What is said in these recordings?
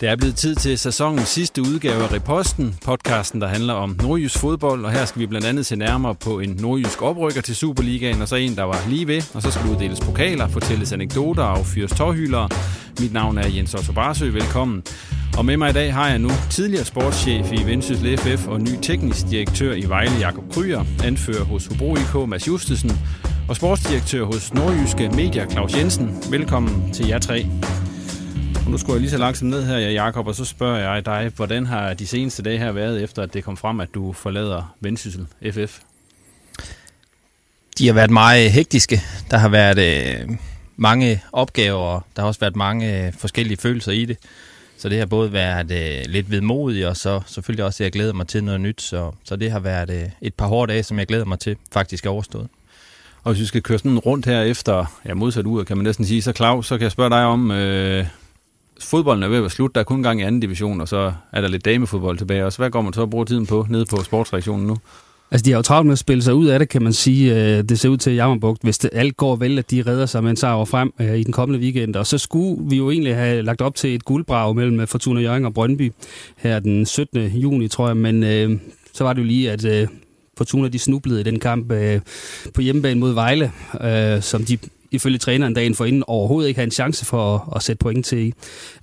Det er blevet tid til sæsonens sidste udgave af Reposten, podcasten, der handler om nordjysk fodbold, og her skal vi blandt andet se nærmere på en nordjysk oprykker til Superligaen, og så en, der var lige ved, og så skal uddeles pokaler, fortælles anekdoter og fyres tårhylere. Mit navn er Jens Otto Barsø, velkommen. Og med mig i dag har jeg nu tidligere sportschef i Vendsyssel FF og ny teknisk direktør i Vejle Jakob Kryer, anfører hos Hobro IK Mads Justesen, og sportsdirektør hos Nordjyske Media Claus Jensen. Velkommen til jer tre. Nu skulle jeg lige så langsomt ned her, Jakob, og så spørger jeg dig, hvordan har de seneste dage her været, efter at det kom frem, at du forlader Vendsyssel FF? De har været meget hektiske. Der har været øh, mange opgaver, og der har også været mange øh, forskellige følelser i det. Så det har både været øh, lidt vedmodigt, og så selvfølgelig også, at jeg glæder mig til noget nyt. Så, så det har været øh, et par hårde dage, som jeg glæder mig til faktisk er overstået. Og hvis vi skal køre sådan rundt her efter, ja modsat ud, kan man næsten sige, så Claus, så kan jeg spørge dig om, øh, fodbolden er ved at være slut. Der er kun gang i anden division, og så er der lidt damefodbold tilbage også. Hvad går man så at bruge tiden på nede på sportsreaktionen nu? Altså, de har jo travlt med at spille sig ud af det, kan man sige. Øh, det ser ud til Jammerbugt, hvis det alt går vel, at de redder sig med en sejr frem øh, i den kommende weekend. Og så skulle vi jo egentlig have lagt op til et guldbrag mellem øh, Fortuna Jørgen og Brøndby her den 17. juni, tror jeg. Men øh, så var det jo lige, at øh, Fortuna de snublede i den kamp øh, på hjemmebane mod Vejle, øh, som de ifølge træneren dagen for inden overhovedet ikke have en chance for at, at sætte point til.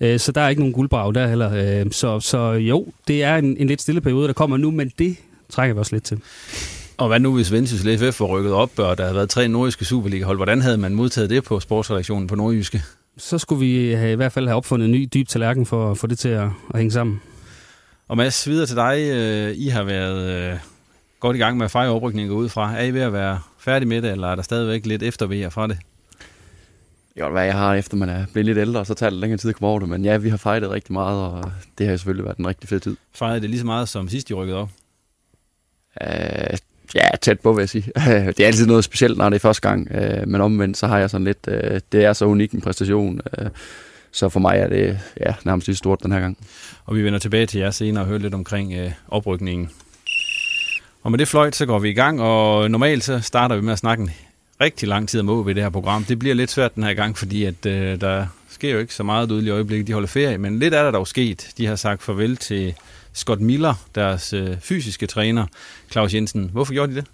Øh, så der er ikke nogen guldbrag der heller. Øh, så, så jo, det er en, en lidt stille periode, der kommer nu, men det trækker vi også lidt til. Og hvad nu, hvis Vendsyssel FF var rykket op, og der havde været tre nordiske Superliga-hold? Hvordan havde man modtaget det på sportsredaktionen på Nordjyske? Så skulle vi have, i hvert fald have opfundet en ny dyb tallerken for at få det til at, at hænge sammen. Og Mads, videre til dig. I har været godt i gang med at fejre oprykningen udefra. Er I ved at være færdig med det, eller er der stadigvæk lidt eftervejer fra det? Jo, hvad jeg har efter man er blevet lidt ældre, så tager det længere tid at komme over det. Men ja, vi har fejret rigtig meget, og det har selvfølgelig været en rigtig fed tid. Fejrede det lige så meget som sidst, I rykkede op? Uh, ja, tæt på, vil jeg sige. det er altid noget specielt, når det er første gang. Uh, men omvendt, så har jeg sådan lidt... Uh, det er så unik en præstation. Uh, så for mig er det ja, nærmest lige stort den her gang. Og vi vender tilbage til jer senere og hører lidt omkring uh, oprykningen. Og med det fløjt, så går vi i gang, og normalt så starter vi med at snakke rigtig lang tid om OB det her program. Det bliver lidt svært den her gang, fordi at, øh, der sker jo ikke så meget ud i øjeblikket. De holder ferie, men lidt er der dog sket. De har sagt farvel til Scott Miller, deres øh, fysiske træner, Claus Jensen. Hvorfor gjorde de det?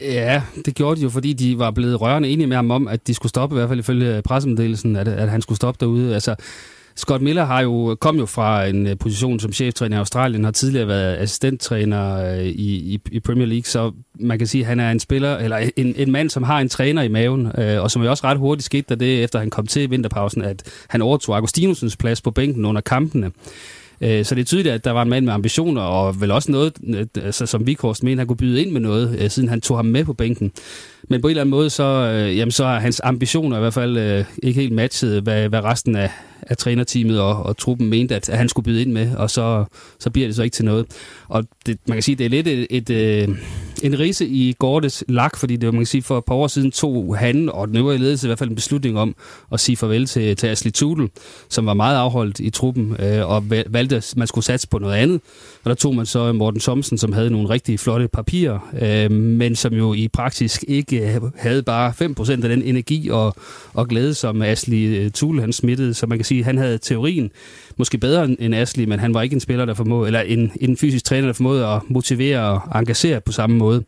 Ja, det gjorde de jo, fordi de var blevet rørende enige med ham om, at de skulle stoppe, i hvert fald ifølge pressemeddelelsen, at, at han skulle stoppe derude. Altså, Scott Miller har jo, kom jo fra en øh, position som cheftræner i Australien, har tidligere været assistenttræner øh, i, i, i Premier League, så man kan sige, at han er en spiller, eller en, en mand, som har en træner i maven, øh, og som jo også ret hurtigt skete, da det, efter han kom til vinterpausen, at han overtog Agustinusens plads på bænken under kampene. Øh, så det er tydeligt, at der var en mand med ambitioner, og vel også noget, altså, som Vikhorst mener, han kunne byde ind med noget, øh, siden han tog ham med på bænken. Men på en eller anden måde, så, øh, jamen, så er hans ambitioner i hvert fald øh, ikke helt matchet, hvad, hvad resten af, af trænerteamet og, og truppen mente, at, at han skulle byde ind med, og så, så bliver det så ikke til noget. Og det, man kan sige, det er lidt et, et, et, en rise i Gordes lak, fordi det var, man kan sige, for et par år siden tog han og den øvrige ledelse i hvert fald en beslutning om at sige farvel til, til Asli Tudel, som var meget afholdt i truppen, øh, og valgte, at man skulle satse på noget andet. Og der tog man så Morten Thomsen, som havde nogle rigtig flotte papirer, øh, men som jo i praksis ikke øh, havde bare 5% af den energi og, og glæde, som Asli øh, Tudel han smittede. Så man kan sige, han havde teorien måske bedre end Asli, men han var ikke en spiller, der formåede, eller en, en fysisk træner, der formåede at motivere og engagere på samme måde.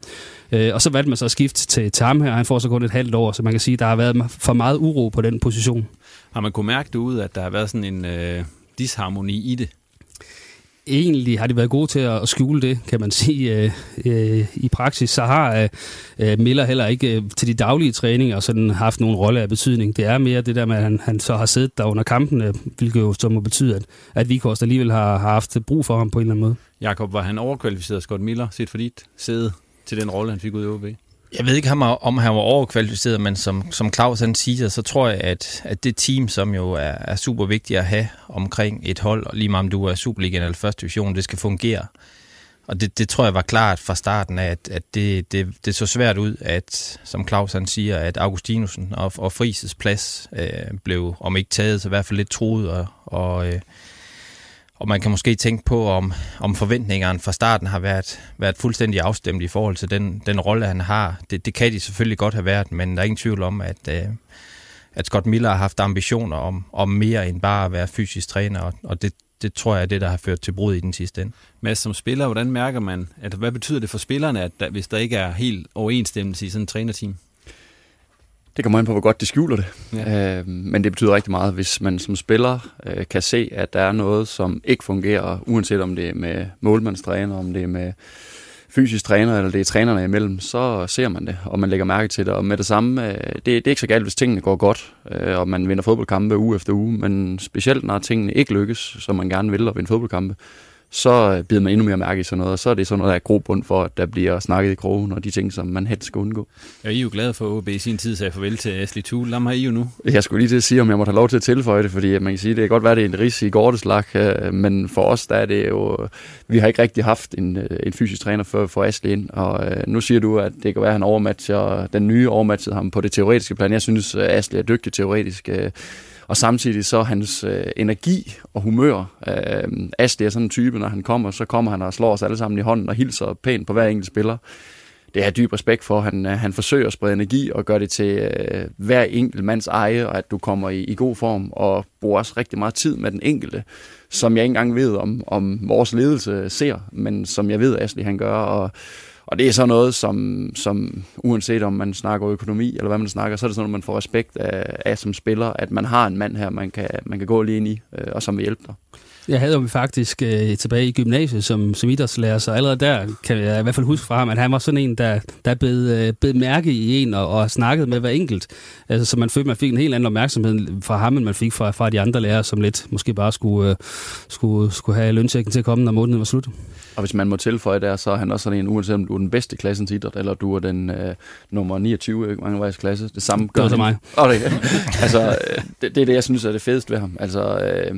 Øh, og så valgte man så at skifte til, til ham her, han får så kun et halvt år, så man kan sige, at der har været for meget uro på den position. Har man kunne mærke det ud, at der har været sådan en øh, disharmoni i det? Egentlig har de været gode til at skjule det, kan man sige. Øh, øh, I praksis så har øh, øh Miller heller ikke øh, til de daglige træninger sådan haft nogen rolle af betydning. Det er mere det der med, at han, han så har siddet der under kampene, hvilket jo så må betyde, at, at Vikhorst alligevel har, har haft brug for ham på en eller anden måde. Jakob, var han overkvalificeret Scott Miller, set for dit sæde til den rolle, han fik ud i OB? Jeg ved ikke, om han var overkvalificeret, men som, som Claus han siger, så tror jeg, at, at det team, som jo er, er super vigtigt at have omkring et hold, og lige meget om du er Superligaen eller første division, det skal fungere. Og det, det tror jeg var klart fra starten af, at, at det, det, det så svært ud, at som Claus han siger, at Augustinusen og, og Frises plads øh, blev, om ikke taget, så i hvert fald lidt truet, og, og øh, og man kan måske tænke på, om, om forventningerne fra starten har været, været fuldstændig afstemt i forhold til den, den rolle, han har. Det, det kan de selvfølgelig godt have været, men der er ingen tvivl om, at, øh, at Scott Miller har haft ambitioner om, om mere end bare at være fysisk træner, og, og det, det tror jeg er det, der har ført til brud i den sidste ende. Mads, som spiller, hvordan mærker man, at hvad betyder det for spillerne, at der, hvis der ikke er helt overensstemmelse i sådan en trænerteam? Det kommer an på, hvor godt de skjuler det. Ja. Øh, men det betyder rigtig meget, hvis man som spiller øh, kan se, at der er noget, som ikke fungerer, uanset om det er med målmandstræner, om det er med fysisk træner, eller det er trænerne imellem, så ser man det, og man lægger mærke til det. Og med det samme, øh, det, det er ikke så galt, hvis tingene går godt, øh, og man vinder fodboldkampe uge efter uge, men specielt når tingene ikke lykkes, som man gerne vil at vinde fodboldkampe, så bider man endnu mere mærke i sådan noget, og så er det sådan noget, der er grobund for, at der bliver snakket i krogen, og de ting, som man helst skal undgå. Ja, I er jo glade for, at OB i sin tid sagde farvel til Asli Thule. Dem har I jo nu. Jeg skulle lige til at sige, om jeg måtte have lov til at tilføje det, fordi man kan sige, det kan godt være, det er en ris i Gordeslag, øh, men for os, der er det jo, vi har ikke rigtig haft en, øh, en fysisk træner for, for Asli ind, og øh, nu siger du, at det kan være, at han overmatcher, den nye overmatchede ham på det teoretiske plan. Jeg synes, at Asli er dygtig teoretisk, og samtidig så hans øh, energi og humør. Øh, Asli er sådan en type, når han kommer, så kommer han og slår os alle sammen i hånden og hilser pænt på hver enkelt spiller. Det har jeg dyb respekt for. Han, øh, han forsøger at sprede energi og gøre det til øh, hver enkelt mands eje, og at du kommer i, i god form og bruger også rigtig meget tid med den enkelte, som jeg ikke engang ved, om, om vores ledelse ser, men som jeg ved, Asli han gør. Og, og det er så noget, som, som uanset om man snakker økonomi eller hvad man snakker, så er det sådan, noget, man får respekt af, af som spiller, at man har en mand her, man kan, man kan gå lige ind i, øh, og som vil hjælpe dig. Jeg havde jo faktisk øh, tilbage i gymnasiet som, som idrætslærer, så allerede der kan jeg i hvert fald huske fra ham, at han var sådan en, der, der bed, øh, bed mærke i en og, og snakkede med hver enkelt. Altså, så man følte, man fik en helt anden opmærksomhed fra ham, end man fik fra, fra de andre lærere, som lidt måske bare skulle, øh, skulle, skulle have løntjekken til at komme, når måneden var slut. Og hvis man må tilføje der, så er han også sådan en, uanset om du er den bedste klassens idræt, eller du er den øh, nummer 29 i mange vejs klasse. Det samme gør det var mig. Oh, det, altså, øh, det, det, er det, jeg synes er det fedeste ved ham. Altså, øh,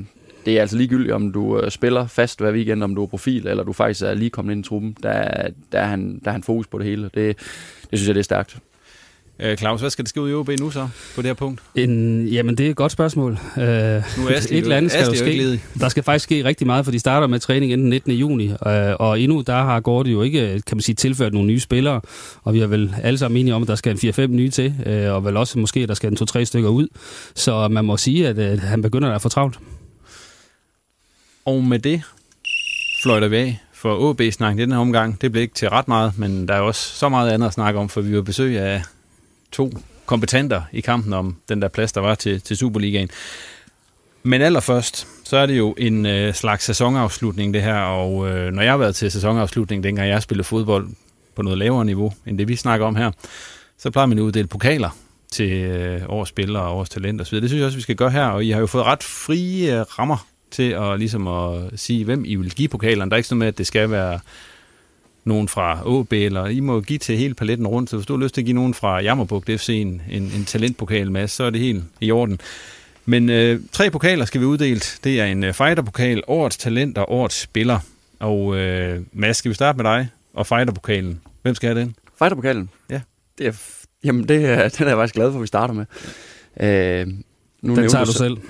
det er altså ligegyldigt, om du øh, spiller fast hver weekend, om du er profil, eller du faktisk er lige kommet ind i truppen. Der, der, er, han, der er han fokus på det hele. Det, det synes jeg, det er stærkt. Øh, Claus, hvad skal det ske ud i OB nu så, på det her punkt? En, jamen, det er et godt spørgsmål. Uh, nu er et eller andet skal jo ske. Der skal faktisk ske rigtig meget, for de starter med træning inden 19. juni, uh, og endnu der har Gordy jo ikke, kan man sige, tilført nogle nye spillere, og vi er vel alle sammen enige om, at der skal en 4-5 nye til, uh, og vel også måske, at der skal en 2-3 stykker ud. Så man må sige, at uh, han begynder at få travlt. Og med det fløjter vi af for OB-snak i den her omgang. Det blev ikke til ret meget, men der er også så meget andet at snakke om, for vi var besøg af to kompetenter i kampen om den der plads, der var til, til Superligaen. Men allerførst, så er det jo en øh, slags sæsonafslutning det her, og øh, når jeg har været til sæsonafslutning, dengang jeg spillede fodbold på noget lavere niveau, end det vi snakker om her, så plejer man at uddele pokaler til øh, årets spillere og årets talent osv. Det synes jeg også, vi skal gøre her, og I har jo fået ret frie øh, rammer til at, ligesom at sige, hvem I vil give pokalerne. Der er ikke sådan med, at det skal være nogen fra AB, eller I må give til hele paletten rundt. Så hvis du har lyst til at give nogen fra Jammerbugt FC en, en, en talentpokal med, så er det helt i orden. Men øh, tre pokaler skal vi uddele. Det er en øh, fighterpokal, årets talent og årets spiller. Og øh, Mads, skal vi starte med dig og fighterpokalen? Hvem skal have den? Fighterpokalen? Ja. Det er, jamen, det er, den er jeg faktisk glad for, at vi starter med. Øh, nu den tager du selv.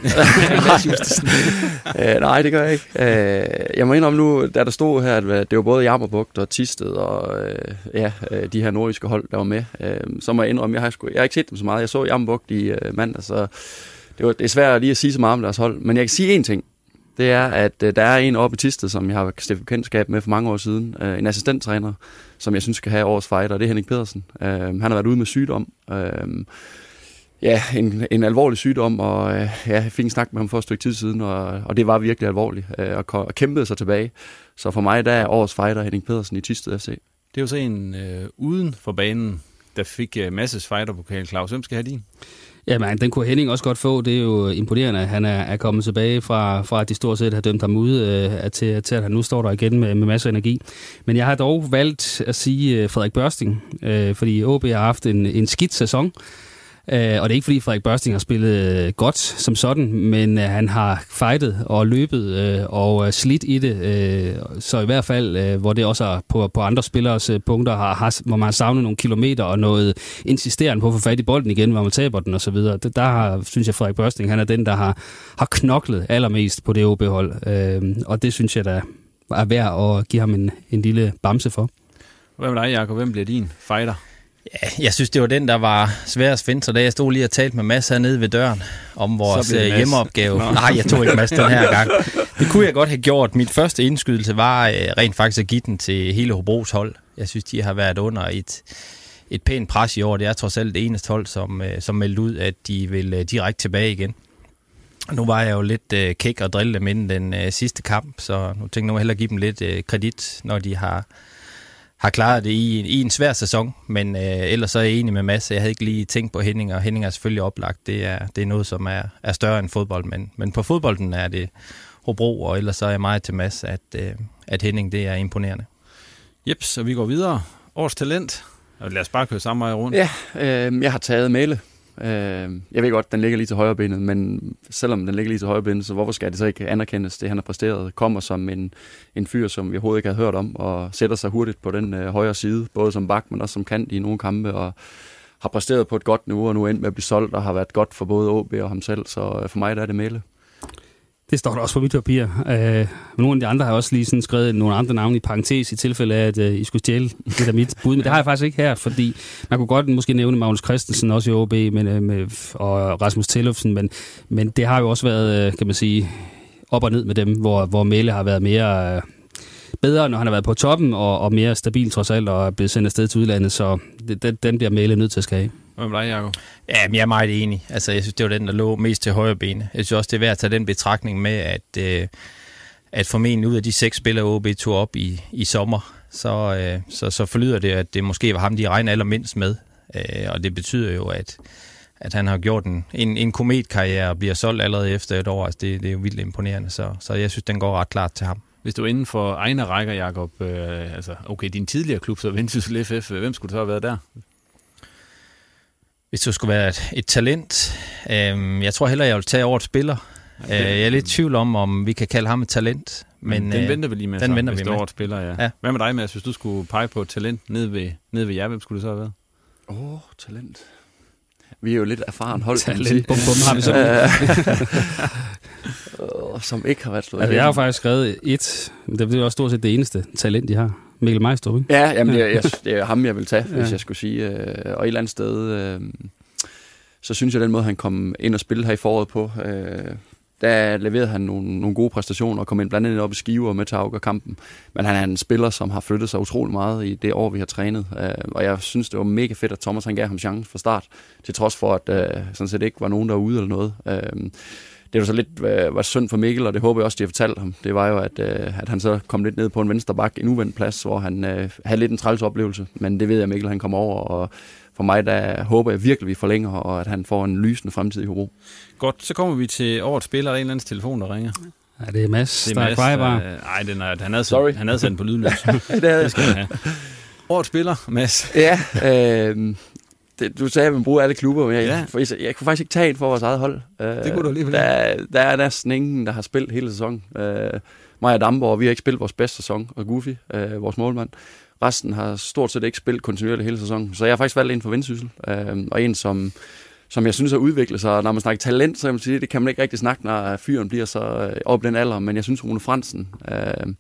øh, nej, det gør jeg ikke. Øh, jeg må indrømme nu, da der stod her, at det var både Jammerbugt og Tisted og øh, ja, øh, de her nordiske hold, der var med, øh, så må jeg indrømme, jeg har, sgu, jeg har ikke set dem så meget. Jeg så Jammerbugt i øh, mandag, så det, var, det er svært lige at sige så meget om deres hold. Men jeg kan sige én ting. Det er, at øh, der er en oppe i Tisted, som jeg har stiftet kendskab med for mange år siden. Øh, en assistenttræner, som jeg synes skal have årets fighter, det er Henrik Pedersen. Øh, han har været ude med sygdom. Øh, ja, en, en alvorlig sygdom, og øh, ja, jeg fik en snak med ham for et stykke tid siden, og, og det var virkelig alvorligt, øh, og, og kæmpede sig tilbage. Så for mig, der er årets fighter Henning Pedersen i Tisted FC. Det er jo så en øh, uden for banen, der fik øh, masses fighterpokal. Claus, hvem skal have din? Jamen, den kunne Henning også godt få. Det er jo imponerende, at han er, er kommet tilbage fra, fra at de stort set har dømt ham ud, øh, til, til at han nu står der igen med, med masser af energi. Men jeg har dog valgt at sige øh, Frederik Børsting, øh, fordi OB har haft en, en skidt sæson. Øh, og det er ikke fordi Frederik Børsting har spillet øh, godt som sådan, men øh, han har fightet og løbet øh, og øh, slidt i det. Øh, så i hvert fald, hvor det også er på, på andre spillers punkter, har, har, hvor man har savnet nogle kilometer og noget insisterende på at få fat i bolden igen, hvor man taber den osv. Der har, synes jeg, Frederik Børsting, han er den, der har, har knoklet allermest på det OB-hold. og det synes jeg, der er værd at give ham en, en lille bamse for. Hvad med dig, Jacob? Hvem bliver din fighter? Ja, jeg synes, det var den, der var sværest at finde, så da jeg stod lige og talte med Mads hernede ved døren om vores øh, hjemmeopgave. Nå. Nej, jeg tog ikke Mads den her gang. Det kunne jeg godt have gjort. Mit første indskydelse var øh, rent faktisk at give den til hele Hobros hold. Jeg synes, de har været under et, et pænt pres i år. Det er trods alt det eneste hold, som, øh, som meldte ud, at de vil direkte tilbage igen. Nu var jeg jo lidt øh, kæk og drille dem inden den øh, sidste kamp, så nu tænkte jeg nu hellere give dem lidt øh, kredit, når de har har klaret det i, i en svær sæson, men øh, ellers så er jeg enig med Mads. Jeg havde ikke lige tænkt på Henning, og Henning er selvfølgelig oplagt. Det er, det er noget, som er, er større end fodbold, men, men på fodbolden er det Hobro, og ellers så er jeg meget til Mads, at, øh, at Henning det er imponerende. Jeps, så vi går videre. Års talent. Og lad os bare køre samme vej rundt. Ja, øh, jeg har taget Mæle. Øh, jeg ved godt, den ligger lige til højre benet, men selvom den ligger lige til højre benet, så hvorfor skal det så ikke anerkendes, det han har præsteret, kommer som en, en fyr, som vi overhovedet ikke har hørt om, og sætter sig hurtigt på den øh, højre side, både som bak, men også som kant i nogle kampe, og har præsteret på et godt niveau, og nu endt med at blive solgt, og har været godt for både OB og ham selv, så øh, for mig der er det Mæle. Det står der også på mit papir. Øh, nogle af de andre har også lige sådan skrevet nogle andre navne i parentes i tilfælde af, at øh, I skulle stjæle det der mit bud. Men det har jeg faktisk ikke her, fordi man kunne godt måske nævne Magnus Christensen også i OB men, øh, med, og Rasmus Tillufsen, men, men det har jo også været, øh, kan man sige, op og ned med dem, hvor, hvor Mæle har været mere... Øh, bedre, når han har været på toppen, og, og mere stabil trods alt, og er blevet sendt afsted til udlandet, så det, den, den bliver Mæle nødt til at skade. Hvad med dig, Jacob? Ja, men jeg er meget enig. Altså, jeg synes, det var den, der lå mest til højre ben. Jeg synes også, det er værd at tage den betragtning med, at, øh, at formentlig ud af de seks spillere, OB tog op i, i sommer, så, øh, så, så forlyder det, at det måske var ham, de regner allermindst med. Øh, og det betyder jo, at, at han har gjort en, en, en kometkarriere og bliver solgt allerede efter et år. Altså, det, det er jo vildt imponerende, så, så jeg synes, den går ret klart til ham. Hvis du er inden for egne rækker, Jacob, øh, altså, okay, din tidligere klub, så Vendsyssel FF, hvem skulle det så have været der? Hvis du skulle være et, et talent, øh, jeg tror hellere, jeg vil tage over et spiller. Okay. Øh, jeg er lidt i tvivl om, om vi kan kalde ham et talent. Men, men den øh, venter vi lige med, den så, venter hvis vi med. et spiller, ja. ja. Hvad med dig, Mads? Hvis du skulle pege på et talent ned ved, ned ved jer, hvem skulle det så have været? Åh, oh, talent. Vi er jo lidt erfaren hold, talent. Bum, bum, har vi sådan. uh, som ikke har været slået altså, Jeg har faktisk skrevet et, men det er også stort set det eneste talent, de har. Mikkel Meistrup, ikke? Ja, jamen, det, er, jeg, det er ham, jeg vil tage, hvis ja. jeg skulle sige. Øh, og et eller andet sted, øh, så synes jeg, den måde, han kom ind og spille her i foråret på, øh, der leverede han nogle, nogle gode præstationer og kom ind blandt andet op i skiver med til at kampen. Men han er en spiller, som har flyttet sig utrolig meget i det år, vi har trænet. Øh, og jeg synes, det var mega fedt, at Thomas han gav ham chance fra start, til trods for, at øh, sådan set ikke var nogen, der var ude eller noget. Øh, det var så lidt øh, var synd for Mikkel, og det håber jeg også, de har fortalt ham. Det var jo, at, øh, at han så kom lidt ned på en venstre bak, en uvendt plads, hvor han øh, havde lidt en træls oplevelse. Men det ved jeg, Mikkel han kommer over, og for mig, der håber jeg virkelig, at vi forlænger, og at han får en lysende fremtid i Hobro. Godt, så kommer vi til årets spiller. Der er en eller anden telefon, der ringer. Ja, det er Mads, det er der Mads, er bare. Nej, den er, han havde Sorry. Han havde sendt på lydløs. det, det skal han have. Årets spiller, Mads. Ja, øh, det, du sagde, at man bruger alle klubber, men jeg, ja. jeg, jeg, jeg kunne faktisk ikke tage for vores eget hold. Det kunne du alligevel der, der er næsten ingen, der har spillet hele sæsonen. Uh, Maja Damborg, vi har ikke spillet vores bedste sæson, og Goofy, uh, vores målmand. Resten har stort set ikke spillet kontinuerligt hele sæsonen. Så jeg har faktisk valgt en for Vendsyssel, øh, og en, som, som jeg synes har udviklet sig. Når man snakker talent, så kan man sige, det kan man ikke rigtig snakke, når fyren bliver så øh, op den alder. Men jeg synes, Rune Fransen øh,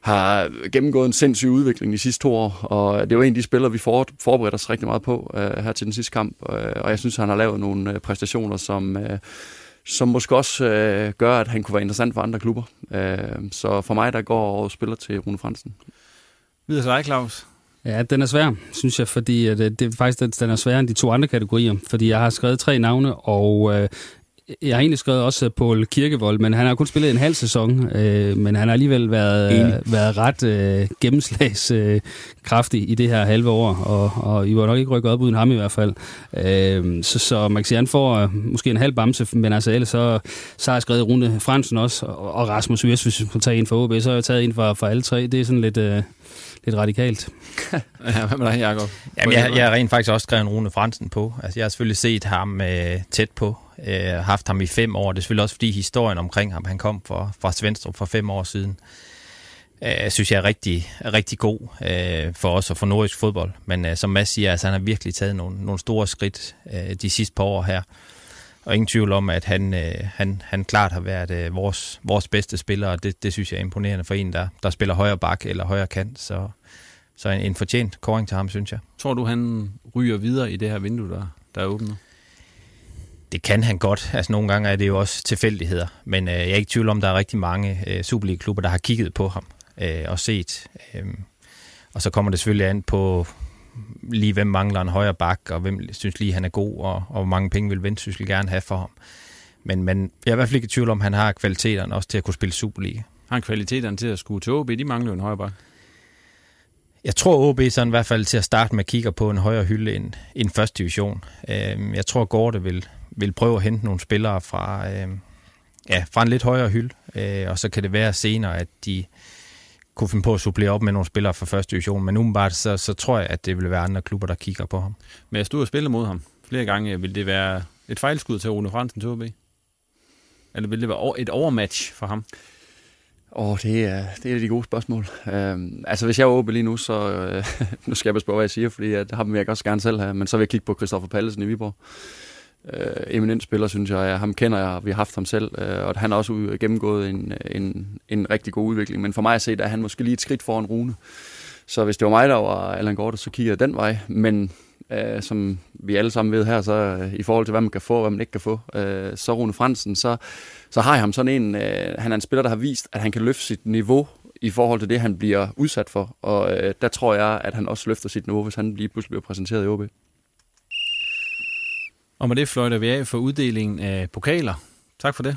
har gennemgået en sindssyg udvikling de sidste to år, og det var en af de spillere, vi for, forberedte os rigtig meget på øh, her til den sidste kamp, øh, og jeg synes, han har lavet nogle øh, præstationer, som, øh, som måske også øh, gør, at han kunne være interessant for andre klubber. Øh, så for mig, der går og spiller til Rune Fransen. Videre til dig, Claus. Ja, den er svær, synes jeg, fordi at, det er faktisk den er sværere end de to andre kategorier, fordi jeg har skrevet tre navne, og øh, jeg har egentlig skrevet også Paul Kirkevold, men han har kun spillet en halv sæson, øh, men han har alligevel været, øh, været ret øh, gennemslagskraftig øh, i det her halve år, og, og I var nok ikke rykket op uden ham i hvert fald. Øh, så, så man kan sige, han får øh, måske en halv bamse, men altså ellers så, så har jeg skrevet Rune Fransen også, og, og Rasmus Virs, hvis vi skal tage en for OB, så har jeg taget en for, for alle tre. Det er sådan lidt... Øh, lidt radikalt. ja, hvad med dig, Jacob? Jamen, jeg, jeg har rent faktisk også skrevet Rune Fransen på. Altså, jeg har selvfølgelig set ham øh, tæt på, øh, haft ham i fem år. Det er selvfølgelig også fordi historien omkring ham, han kom fra, fra Svendstrup for fem år siden, øh, synes jeg er rigtig, rigtig god øh, for os og for nordisk fodbold. Men øh, som Mads siger, altså, han har virkelig taget nogle, nogle store skridt øh, de sidste par år her. Og ingen tvivl om, at han, øh, han, han klart har været øh, vores, vores bedste spiller, og det, det synes jeg er imponerende for en, der, der spiller højre bak eller højre kant. Så, så en, en fortjent koring til ham, synes jeg. Tror du, han ryger videre i det her vindue, der, der er åbent? Det kan han godt. Altså nogle gange er det jo også tilfældigheder. Men øh, jeg er ikke i tvivl om, der er rigtig mange øh, Superliga-klubber, der har kigget på ham øh, og set. Øh, og så kommer det selvfølgelig an på lige, hvem mangler en højre bak, og hvem synes lige, han er god, og, og hvor mange penge vil Vendsyssel gerne have for ham. Men, men jeg er i hvert fald ikke i tvivl om, at han har kvaliteterne også til at kunne spille Superliga. Har han kvaliteterne til at skulle til OB? De mangler jo en højre bak. Jeg tror, OB sådan i hvert fald til at starte med kigger på en højere hylde end, end første division. Øh, jeg tror, Gorte vil, vil prøve at hente nogle spillere fra, øh, ja, fra en lidt højere hylde, øh, og så kan det være senere, at de kunne finde på at supplere op med nogle spillere fra første division, men umiddelbart så, så tror jeg, at det vil være andre klubber, der kigger på ham. Men jeg stod og spille mod ham flere gange. Vil det være et fejlskud til Rune Fransen til OB? Eller vil det være et overmatch for ham? Åh, oh, det, er, det er de gode spørgsmål. Øhm, altså, hvis jeg er åben lige nu, så... Øh, nu skal jeg bare spørge, hvad jeg siger, fordi at ham vil jeg også gerne selv have. Men så vil jeg kigge på Christoffer Pallesen i Viborg. Øh, eminent spiller, synes jeg. Ham kender jeg, vi har haft ham selv. Øh, og han har også gennemgået en, en, en rigtig god udvikling. Men for mig at se, der er han måske lige et skridt foran Rune. Så hvis det var mig, der var Allan Gorte, så kigger jeg den vej. Men øh, som vi alle sammen ved her, så øh, i forhold til, hvad man kan få og hvad man ikke kan få, øh, så Rune Fransen, så, så har jeg ham sådan en, øh, han er en spiller, der har vist, at han kan løfte sit niveau i forhold til det, han bliver udsat for. Og øh, der tror jeg, at han også løfter sit niveau, hvis han lige pludselig bliver præsenteret i OB. Og med det fløjter vi af for uddelingen af pokaler. Tak for det.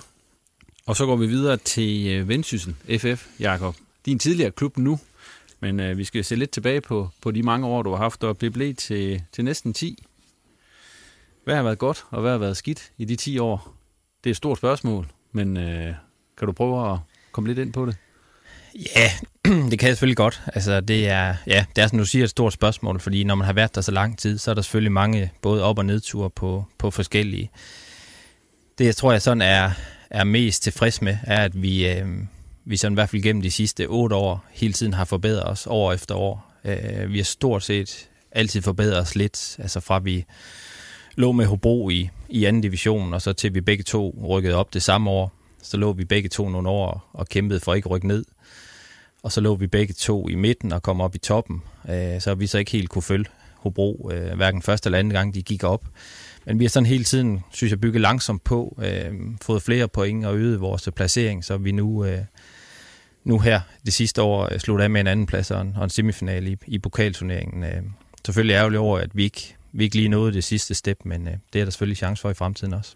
Og så går vi videre til øh, Vendsyssel FF, Jakob. Din tidligere klub nu, men øh, vi skal se lidt tilbage på, på de mange år, du har haft, og det blev til, til næsten 10. Hvad har været godt, og hvad har været skidt i de 10 år? Det er et stort spørgsmål, men øh, kan du prøve at komme lidt ind på det? Ja, det kan jeg selvfølgelig godt. Altså, det er, ja, det er, som du siger, et stort spørgsmål, fordi når man har været der så lang tid, så er der selvfølgelig mange både op- og nedture på, på forskellige. Det, jeg tror, jeg sådan er, er mest tilfreds med, er, at vi, øh, vi sådan i hvert fald gennem de sidste otte år hele tiden har forbedret os år efter år. Øh, vi har stort set altid forbedret os lidt, altså fra vi lå med Hobro i, i anden division, og så til vi begge to rykkede op det samme år, så lå vi begge to nogle år og kæmpede for ikke rykke ned. Og så lå vi begge to i midten og kom op i toppen. Øh, så vi så ikke helt kunne følge Hobro, øh, hverken første eller anden gang, de gik op. Men vi har sådan hele tiden, synes jeg, bygget langsomt på, øh, fået flere point og øget vores placering, så vi nu, øh, nu her det sidste år øh, slutter af med en anden plads og en, og en semifinal i, i pokalturneringen. Øh, selvfølgelig ærgerlig over, at vi ikke, vi ikke lige nåede det sidste step, men øh, det er der selvfølgelig chance for i fremtiden også.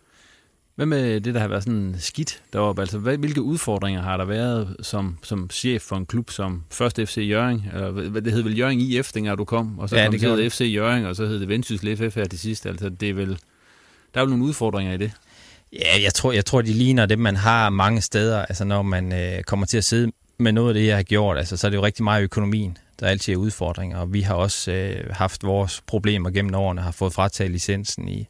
Hvad med det, der har været sådan skidt deroppe? Altså, hvad, hvilke udfordringer har der været som, som chef for en klub som først FC Jørgen? Eller, hvad det hed vel Jørgen IF, dengang du kom, og så ja, kom det det FC Jørgen, og så hed det Vendsyssel FF her til sidst. Altså, det er vel, der er jo nogle udfordringer i det. Ja, jeg tror, jeg tror, de ligner det, man har mange steder. Altså, når man øh, kommer til at sidde med noget af det, jeg har gjort, altså, så er det jo rigtig meget økonomien, der altid er udfordringer. Og vi har også øh, haft vores problemer gennem årene, har fået frataget licensen i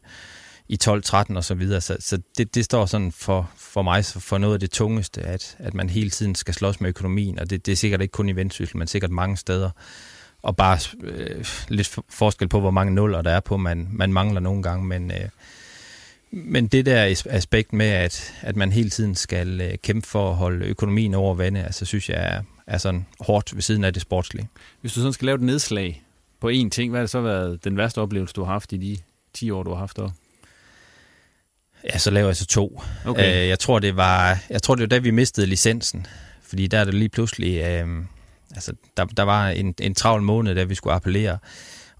i 12-13 og så videre. Så, så det, det står sådan for, for mig for noget af det tungeste, at, at man hele tiden skal slås med økonomien, og det, det er sikkert ikke kun i Vendsyssel, men sikkert mange steder. og bare øh, lidt forskel på, hvor mange nuller der er på, man, man mangler nogle gange, men, øh, men det der aspekt med, at, at man hele tiden skal øh, kæmpe for at holde økonomien over vandet, altså synes jeg er, er sådan hårdt ved siden af det sportslige. Hvis du sådan skal lave et nedslag på én ting, hvad har det så været den værste oplevelse, du har haft i de 10 år, du har haft der? Ja, så laver jeg så to. Okay. Øh, jeg tror, det var, jeg tror, det var da vi mistede licensen. Fordi der er det lige pludselig... Øh, altså, der, der var en, en travl måned, da vi skulle appellere.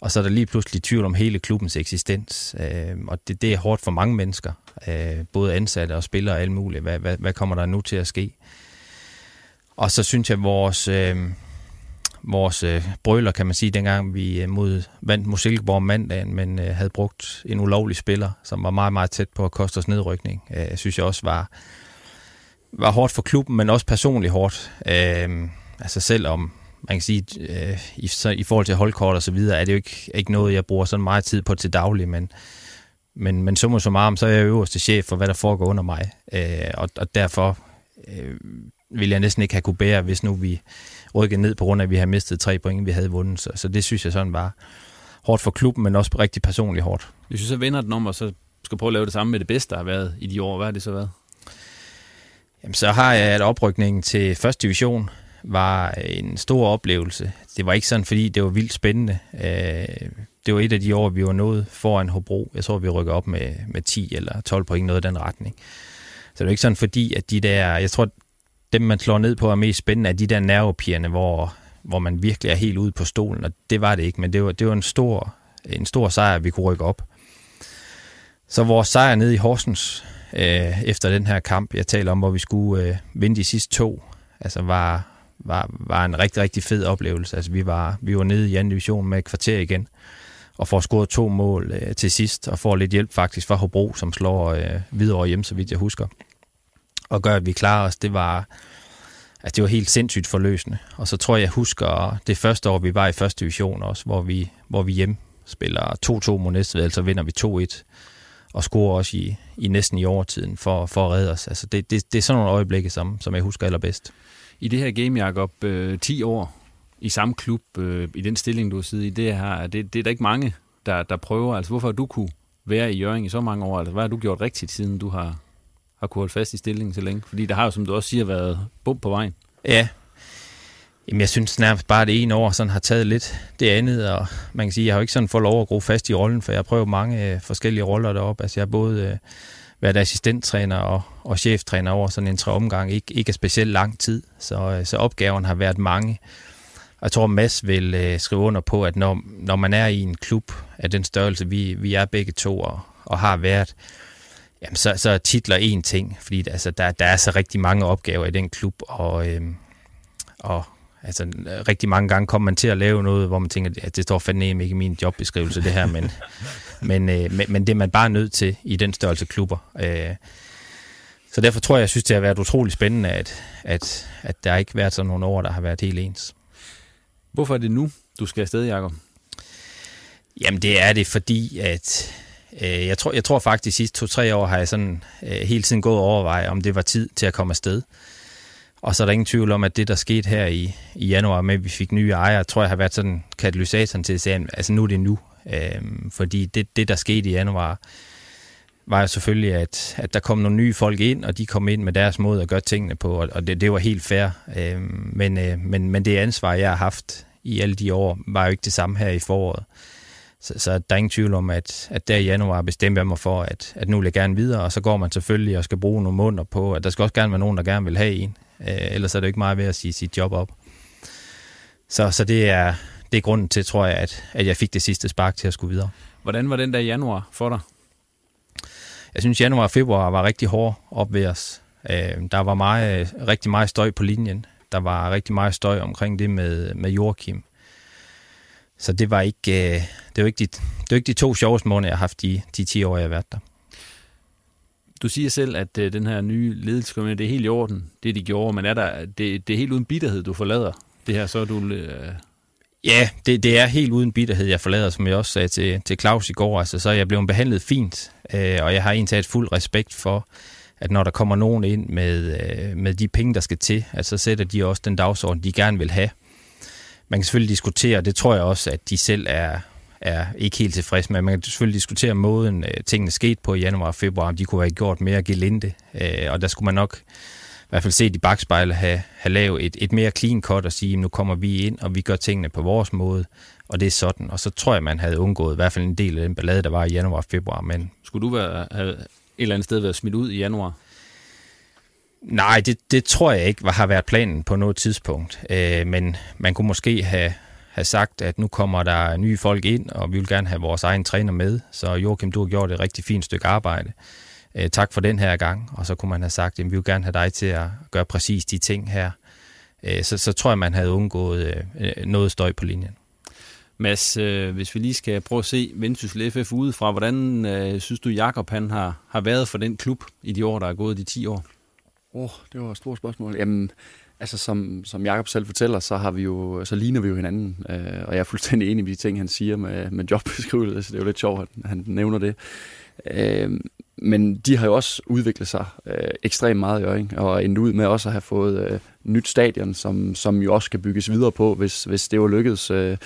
Og så er der lige pludselig tvivl om hele klubbens eksistens. Øh, og det, det er hårdt for mange mennesker. Øh, både ansatte og spillere og alt muligt. Hvad, hvad, hvad kommer der nu til at ske? Og så synes jeg, vores... Øh, vores øh, brøler, kan man sige, dengang vi øh, mod, vandt mod Silkeborg mandagen, men øh, havde brugt en ulovlig spiller, som var meget, meget tæt på at koste os nedrykning. Øh, synes jeg også var, var hårdt for klubben, men også personligt hårdt. Øh, altså selvom man kan sige, øh, i, så, i forhold til holdkort og så videre, er det jo ikke, ikke noget, jeg bruger sådan meget tid på til daglig, men, men, men summa summarum, så er jeg øverste chef for, hvad der foregår under mig. Øh, og, og derfor øh, vil jeg næsten ikke have kunne bære, hvis nu vi rykkede ned på grund af, at vi har mistet tre point, vi havde vundet. Så, så det synes jeg sådan var hårdt for klubben, men også rigtig personligt hårdt. Hvis du så vender den om, og så skal prøve at lave det samme med det bedste, der har været i de år, hvad har det så været? Jamen, så har jeg, at oprykningen til første division var en stor oplevelse. Det var ikke sådan, fordi det var vildt spændende. Øh, det var et af de år, vi var nået foran Hobro. Jeg tror, vi rykker op med, med 10 eller 12 point, noget i den retning. Så det var ikke sådan, fordi at de der... Jeg tror, dem, man slår ned på, er mest spændende, er de der nervepigerne, hvor, hvor man virkelig er helt ude på stolen, og det var det ikke, men det var, det var en, stor, en stor sejr, vi kunne rykke op. Så vores sejr nede i Horsens, øh, efter den her kamp, jeg taler om, hvor vi skulle øh, vinde de sidste to, altså var, var, var en rigtig, rigtig fed oplevelse. Altså vi var, vi var nede i anden division med et kvarter igen, og får scoret to mål øh, til sidst, og får lidt hjælp faktisk fra Hobro, som slår øh, videre hjem, så vidt jeg husker og gør, at vi klarer os, det var, at det var helt sindssygt forløsende. Og så tror jeg, jeg husker det første år, vi var i første division også, hvor vi, hvor vi hjem spiller 2-2 mod Næstved, altså vinder vi 2-1 og scorer også i, i næsten i overtiden for, for at redde os. Altså det, det, det er sådan nogle øjeblikke, som, som jeg husker allerbedst. I det her game, Jacob, øh, 10 år i samme klub, øh, i den stilling, du har siddet i, det, her, det, det er der ikke mange, der, der prøver. Altså hvorfor har du kunne være i Jørgen i så mange år? Altså, hvad har du gjort rigtigt, siden du har, har kunne holde fast i stillingen så længe? Fordi der har jo, som du også siger, været bum på vejen. Ja. Jamen, jeg synes nærmest bare, at det ene år sådan har taget lidt det andet, og man kan sige, jeg har jo ikke sådan fået lov at gro fast i rollen, for jeg har prøvet mange øh, forskellige roller deroppe. Altså, jeg har både øh, været assistenttræner og, og cheftræner over sådan en tre omgang, ikke, ikke specielt lang tid, så, øh, så opgaven har været mange. Og jeg tror, Mads vil øh, skrive under på, at når, når man er i en klub af den størrelse, vi, vi er begge to og, og har været, Jamen, så, så er titler en ting, fordi altså, der, der er så rigtig mange opgaver i den klub, og, øhm, og altså, rigtig mange gange kommer man til at lave noget, hvor man tænker, at det står fandme ikke i min jobbeskrivelse, det her, men, men, øh, men, men det er man bare nødt til i den størrelse klubber. Øh, så derfor tror jeg, jeg synes, det har været utrolig spændende, at, at, at der ikke har været sådan nogle år, der har været helt ens. Hvorfor er det nu, du skal afsted, Jacob? Jamen, det er det, fordi at Øh, jeg, tror, jeg tror faktisk, de sidste to-tre år har jeg sådan øh, hele tiden gået og overveje, om det var tid til at komme afsted. Og så er der ingen tvivl om, at det, der skete her i, i januar med, at vi fik nye ejere, tror jeg har været sådan katalysatoren til at sige, altså nu er det nu. Øh, fordi det, det, der skete i januar, var jo selvfølgelig, at, at der kom nogle nye folk ind, og de kom ind med deres måde at gøre tingene på, og, og det, det var helt fair. Øh, men, øh, men, men det ansvar, jeg har haft i alle de år, var jo ikke det samme her i foråret. Så, så der er ingen tvivl om, at, at der i januar bestemte jeg mig for, at, at nu vil jeg gerne videre, og så går man selvfølgelig og skal bruge nogle måneder på, at der skal også gerne være nogen, der gerne vil have en. Øh, ellers er det ikke meget ved at sige sit job op. Så, så det, er, det er grunden til, tror jeg, at, at jeg fik det sidste spark til at skulle videre. Hvordan var den der januar for dig? Jeg synes, januar og februar var rigtig hård op ved os. Øh, der var meget, rigtig meget støj på linjen. Der var rigtig meget støj omkring det med, med Joachim. Så det var ikke, øh, det var ikke, de, det var ikke de to sjoveste måneder, jeg har haft de, de 10 år, jeg har været der. Du siger selv, at øh, den her nye ledelse, det er helt i orden, det de gjorde, men er der, det, det er helt uden bitterhed, du forlader det her, så er du... Øh... Ja, det, det er helt uden bitterhed, jeg forlader, som jeg også sagde til, til Claus i går. Altså, så er jeg blevet behandlet fint, øh, og jeg har egentlig et fuld respekt for, at når der kommer nogen ind med, øh, med de penge, der skal til, at så sætter de også den dagsorden, de gerne vil have man kan selvfølgelig diskutere, det tror jeg også, at de selv er, er ikke helt tilfredse med. Man kan selvfølgelig diskutere måden, øh, tingene skete på i januar og februar, om de kunne have gjort mere gelinde. Øh, og der skulle man nok i hvert fald set i bagspejlet have, have lavet et, et mere clean cut og sige, nu kommer vi ind, og vi gør tingene på vores måde, og det er sådan. Og så tror jeg, man havde undgået i hvert fald en del af den ballade, der var i januar og februar. Men Skulle du være, have et eller andet sted været smidt ud i januar? Nej, det, det tror jeg ikke har været planen på noget tidspunkt. Øh, men man kunne måske have, have sagt, at nu kommer der nye folk ind, og vi vil gerne have vores egen træner med. Så Joachim, du har gjort et rigtig fint stykke arbejde. Øh, tak for den her gang. Og så kunne man have sagt, at vi vil gerne have dig til at gøre præcis de ting her. Øh, så, så tror jeg, man havde undgået øh, noget støj på linjen. Mads, øh, hvis vi lige skal prøve at se Vendsyssel FF udefra, hvordan øh, synes du, Jakob han har, har været for den klub i de år, der er gået, de 10 år? Åh, oh, det var et stort spørgsmål. Jamen, altså som, som Jakob selv fortæller, så, har vi jo, så ligner vi jo hinanden. Øh, og jeg er fuldstændig enig i de ting, han siger med, med jobbeskrivelse. Det er jo lidt sjovt, at han nævner det. Øh, men de har jo også udviklet sig øh, ekstremt meget i Øring, og endt ud med også at have fået øh, nyt stadion, som, som jo også skal bygges videre på, hvis, hvis det var lykkedes øh,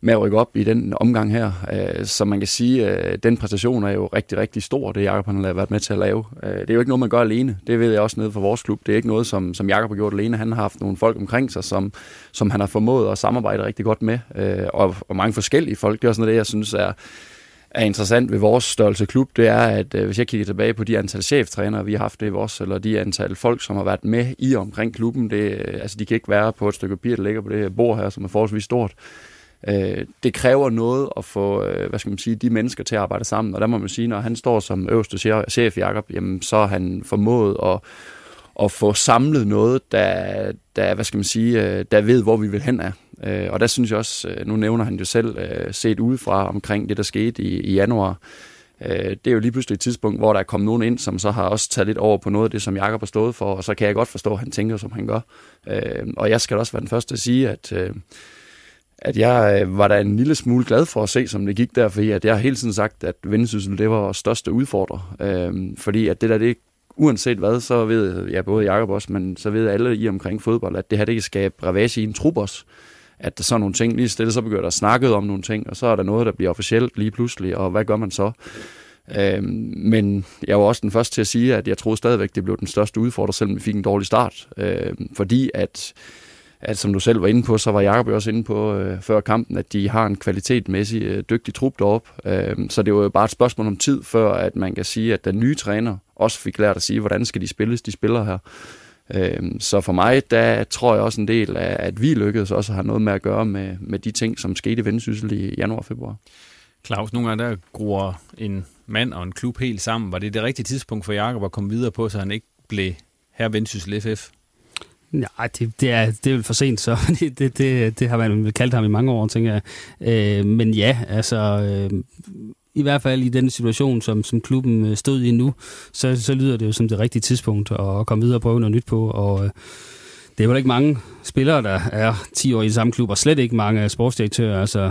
med at rykke op i den omgang her. Øh, så man kan sige, at øh, den præstation er jo rigtig, rigtig stor, det Jakob har været med til at lave. Øh, det er jo ikke noget, man gør alene. Det ved jeg også nede fra vores klub. Det er ikke noget, som, som Jakob har gjort alene. Han har haft nogle folk omkring sig, som, som han har formået at samarbejde rigtig godt med, øh, og, og mange forskellige folk. Det er også noget, det jeg synes er er interessant ved vores størrelse klub, det er, at øh, hvis jeg kigger tilbage på de antal cheftrænere, vi har haft det i vores, eller de antal folk, som har været med i omkring klubben, det, øh, altså de kan ikke være på et stykke papir, der ligger på det bord her, som er forholdsvis stort. Øh, det kræver noget at få, øh, hvad skal man sige, de mennesker til at arbejde sammen, og der må man sige, når han står som øverste chef, Jakob, jamen, så har han formået at, at få samlet noget, der, der, hvad skal man sige, øh, der ved, hvor vi vil hen af. Øh, og der synes jeg også, øh, nu nævner han jo selv set udefra omkring det, der skete i, i januar. Det er jo lige pludselig et tidspunkt, hvor der er kommet nogen ind, som så har også taget lidt over på noget af det, som Jakob har stået for, og så kan jeg godt forstå, at han tænker, som han gør. Og jeg skal også være den første at sige, at at jeg øh, var da en lille smule glad for at se, som det gik der, fordi at jeg har hele tiden sagt, at Vendsyssel, det var vores største udfordrer. Øhm, fordi at det der, det uanset hvad, så ved jeg både Jacob også, men så ved alle i omkring fodbold, at det her det kan skabe ravage i en trup også. At der så nogle ting, lige stille så begynder der snakket om nogle ting, og så er der noget, der bliver officielt lige pludselig, og hvad gør man så? Øh, men jeg var også den første til at sige, at jeg troede stadigvæk, det blev den største udfordrer, selvom vi fik en dårlig start. Øh, fordi at at som du selv var inde på, så var Jacob også inde på øh, før kampen, at de har en kvalitetmæssig øh, dygtig trup derop. Øh, så det var jo bare et spørgsmål om tid, før at man kan sige, at den nye træner også fik lært at sige, hvordan skal de spilles, de spiller her. Øh, så for mig, der tror jeg også en del af, at vi lykkedes også at have noget med at gøre med, med de ting, som skete i Vendsyssel i januar og februar. Claus, nogle gange der gruer en mand og en klub helt sammen. Var det det rigtige tidspunkt for Jakob at komme videre på, så han ikke blev her Vendsyssel FF? Nej, det, det, er, det er vel for sent, så det, det, det, det har man kaldt ham i mange år, tænker jeg. Øh, men ja, altså... Øh, i hvert fald i den situation, som, som klubben øh, stod i nu, så, så lyder det jo som det rigtige tidspunkt at komme videre og prøve noget nyt på. Og øh, det er jo ikke mange spillere, der er 10 år i samme klub, og slet ikke mange sportsdirektører. Altså,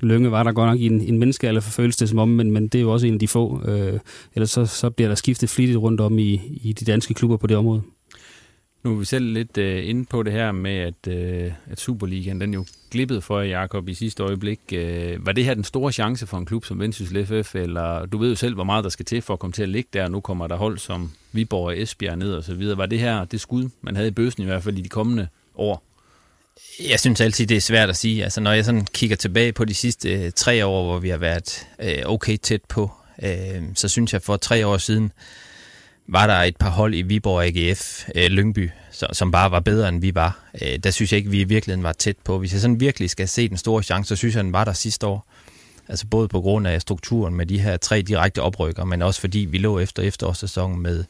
Lønge var der godt nok i en, en menneskealder for følelse det som om, men, men det er jo også en af de få. Øh, ellers så, så bliver der skiftet flittigt rundt om i, i de danske klubber på det område. Nu er vi selv lidt øh, inde på det her med, at, øh, at Superligaen den jo glippede for Jakob i sidste øjeblik. Øh, var det her den store chance for en klub som Vendsyssel FF, eller du ved jo selv, hvor meget der skal til for at komme til at ligge der, nu kommer der hold som Viborg og Esbjerg ned og så videre. Var det her det skud, man havde i bøsen i hvert fald i de kommende år? Jeg synes altid, det er svært at sige. Altså, når jeg sådan kigger tilbage på de sidste øh, tre år, hvor vi har været øh, okay tæt på, øh, så synes jeg for tre år siden, var der et par hold i Viborg AGF, øh, Lyngby, så, som bare var bedre, end vi var. Øh, der synes jeg ikke, vi i virkeligheden var tæt på. Hvis jeg sådan virkelig skal se den store chance, så synes jeg, den var der sidste år. Altså både på grund af strukturen med de her tre direkte oprykker, men også fordi vi lå efter efterårssæsonen med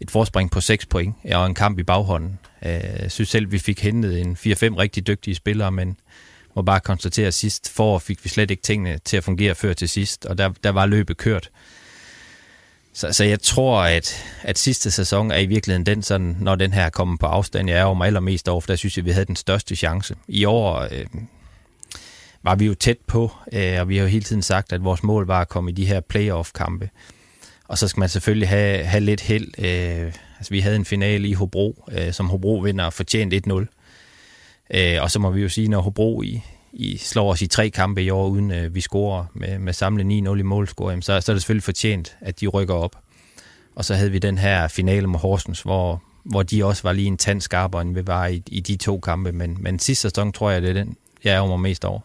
et forspring på 6 point og en kamp i baghånden. Øh, jeg synes selv, vi fik hentet en 4-5 rigtig dygtige spillere, men må bare konstatere, at sidst forår fik vi slet ikke tingene til at fungere før til sidst, og der, der var løbet kørt. Så, så jeg tror, at, at sidste sæson er i virkeligheden den, sådan, når den her kommer på afstand, jeg er jo mig allermest over, for der synes jeg, vi havde den største chance. I år øh, var vi jo tæt på, øh, og vi har jo hele tiden sagt, at vores mål var at komme i de her playoff-kampe. Og så skal man selvfølgelig have, have lidt held. Øh, altså, vi havde en finale i Hobro, øh, som Hobro vinder fortjent 1-0. Øh, og så må vi jo sige, når Hobro i, i slår os i tre kampe i år, uden øh, vi scorer med, med samlet 9-0 i målscore, så, så er det selvfølgelig fortjent, at de rykker op. Og så havde vi den her finale med Horsens, hvor, hvor de også var lige en tand skarpere, end vi var i, i de to kampe. Men, men sidste sæson tror jeg, det er den, jeg er over mest over.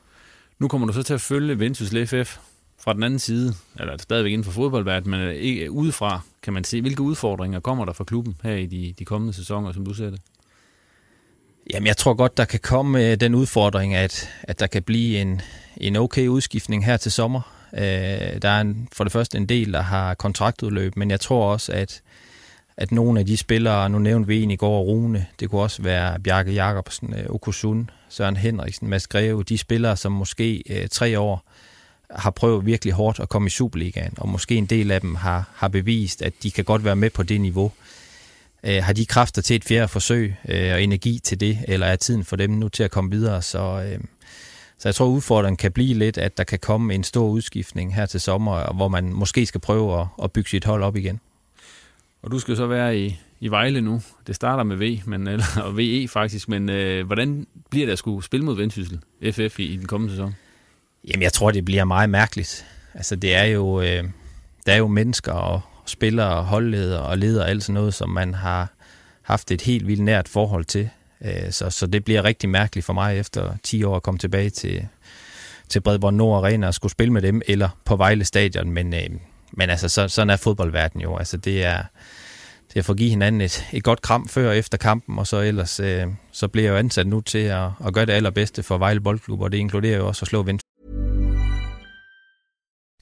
Nu kommer du så til at følge Vendsyssel FF fra den anden side, eller stadigvæk inden for fodboldverdenen, men øh, ikke udefra, kan man se. Hvilke udfordringer kommer der fra klubben her i de, de kommende sæsoner, som du ser det? Jamen, jeg tror godt, der kan komme øh, den udfordring, at, at der kan blive en, en okay udskiftning her til sommer. Øh, der er en, for det første en del, der har kontraktudløb, men jeg tror også, at, at nogle af de spillere, nu nævnte vi en i går, Rune, det kunne også være Bjarke Jacobsen, øh, Okusun, Søren Henriksen, Mads Greve, de spillere, som måske øh, tre år har prøvet virkelig hårdt at komme i Superligaen, og måske en del af dem har, har bevist, at de kan godt være med på det niveau. Øh, har de kræfter til et fjerde forsøg øh, og energi til det, eller er tiden for dem nu til at komme videre? Så, øh, så jeg tror, udfordringen kan blive lidt, at der kan komme en stor udskiftning her til sommer, hvor man måske skal prøve at, at bygge sit hold op igen. Og du skal så være i, i Vejle nu. Det starter med V, men, eller VE faktisk, men øh, hvordan bliver det at skulle spille mod Vendsyssel FF i, i den kommende sæson? Jamen, jeg tror, det bliver meget mærkeligt. Altså, det er jo, øh, der er jo mennesker og spillere, holdledere og ledere, alt sådan noget, som man har haft et helt vildt nært forhold til. Øh, så, så det bliver rigtig mærkeligt for mig efter 10 år at komme tilbage til, til Bredborg Nord Arena og skulle spille med dem, eller på Vejle Stadion. Men, øh, men altså, så, sådan er fodboldverden jo. Altså, det er, det er at få give hinanden et, et godt kram før og efter kampen, og så ellers øh, så bliver jeg jo ansat nu til at, at gøre det allerbedste for Vejle Boldklub, og det inkluderer jo også at slå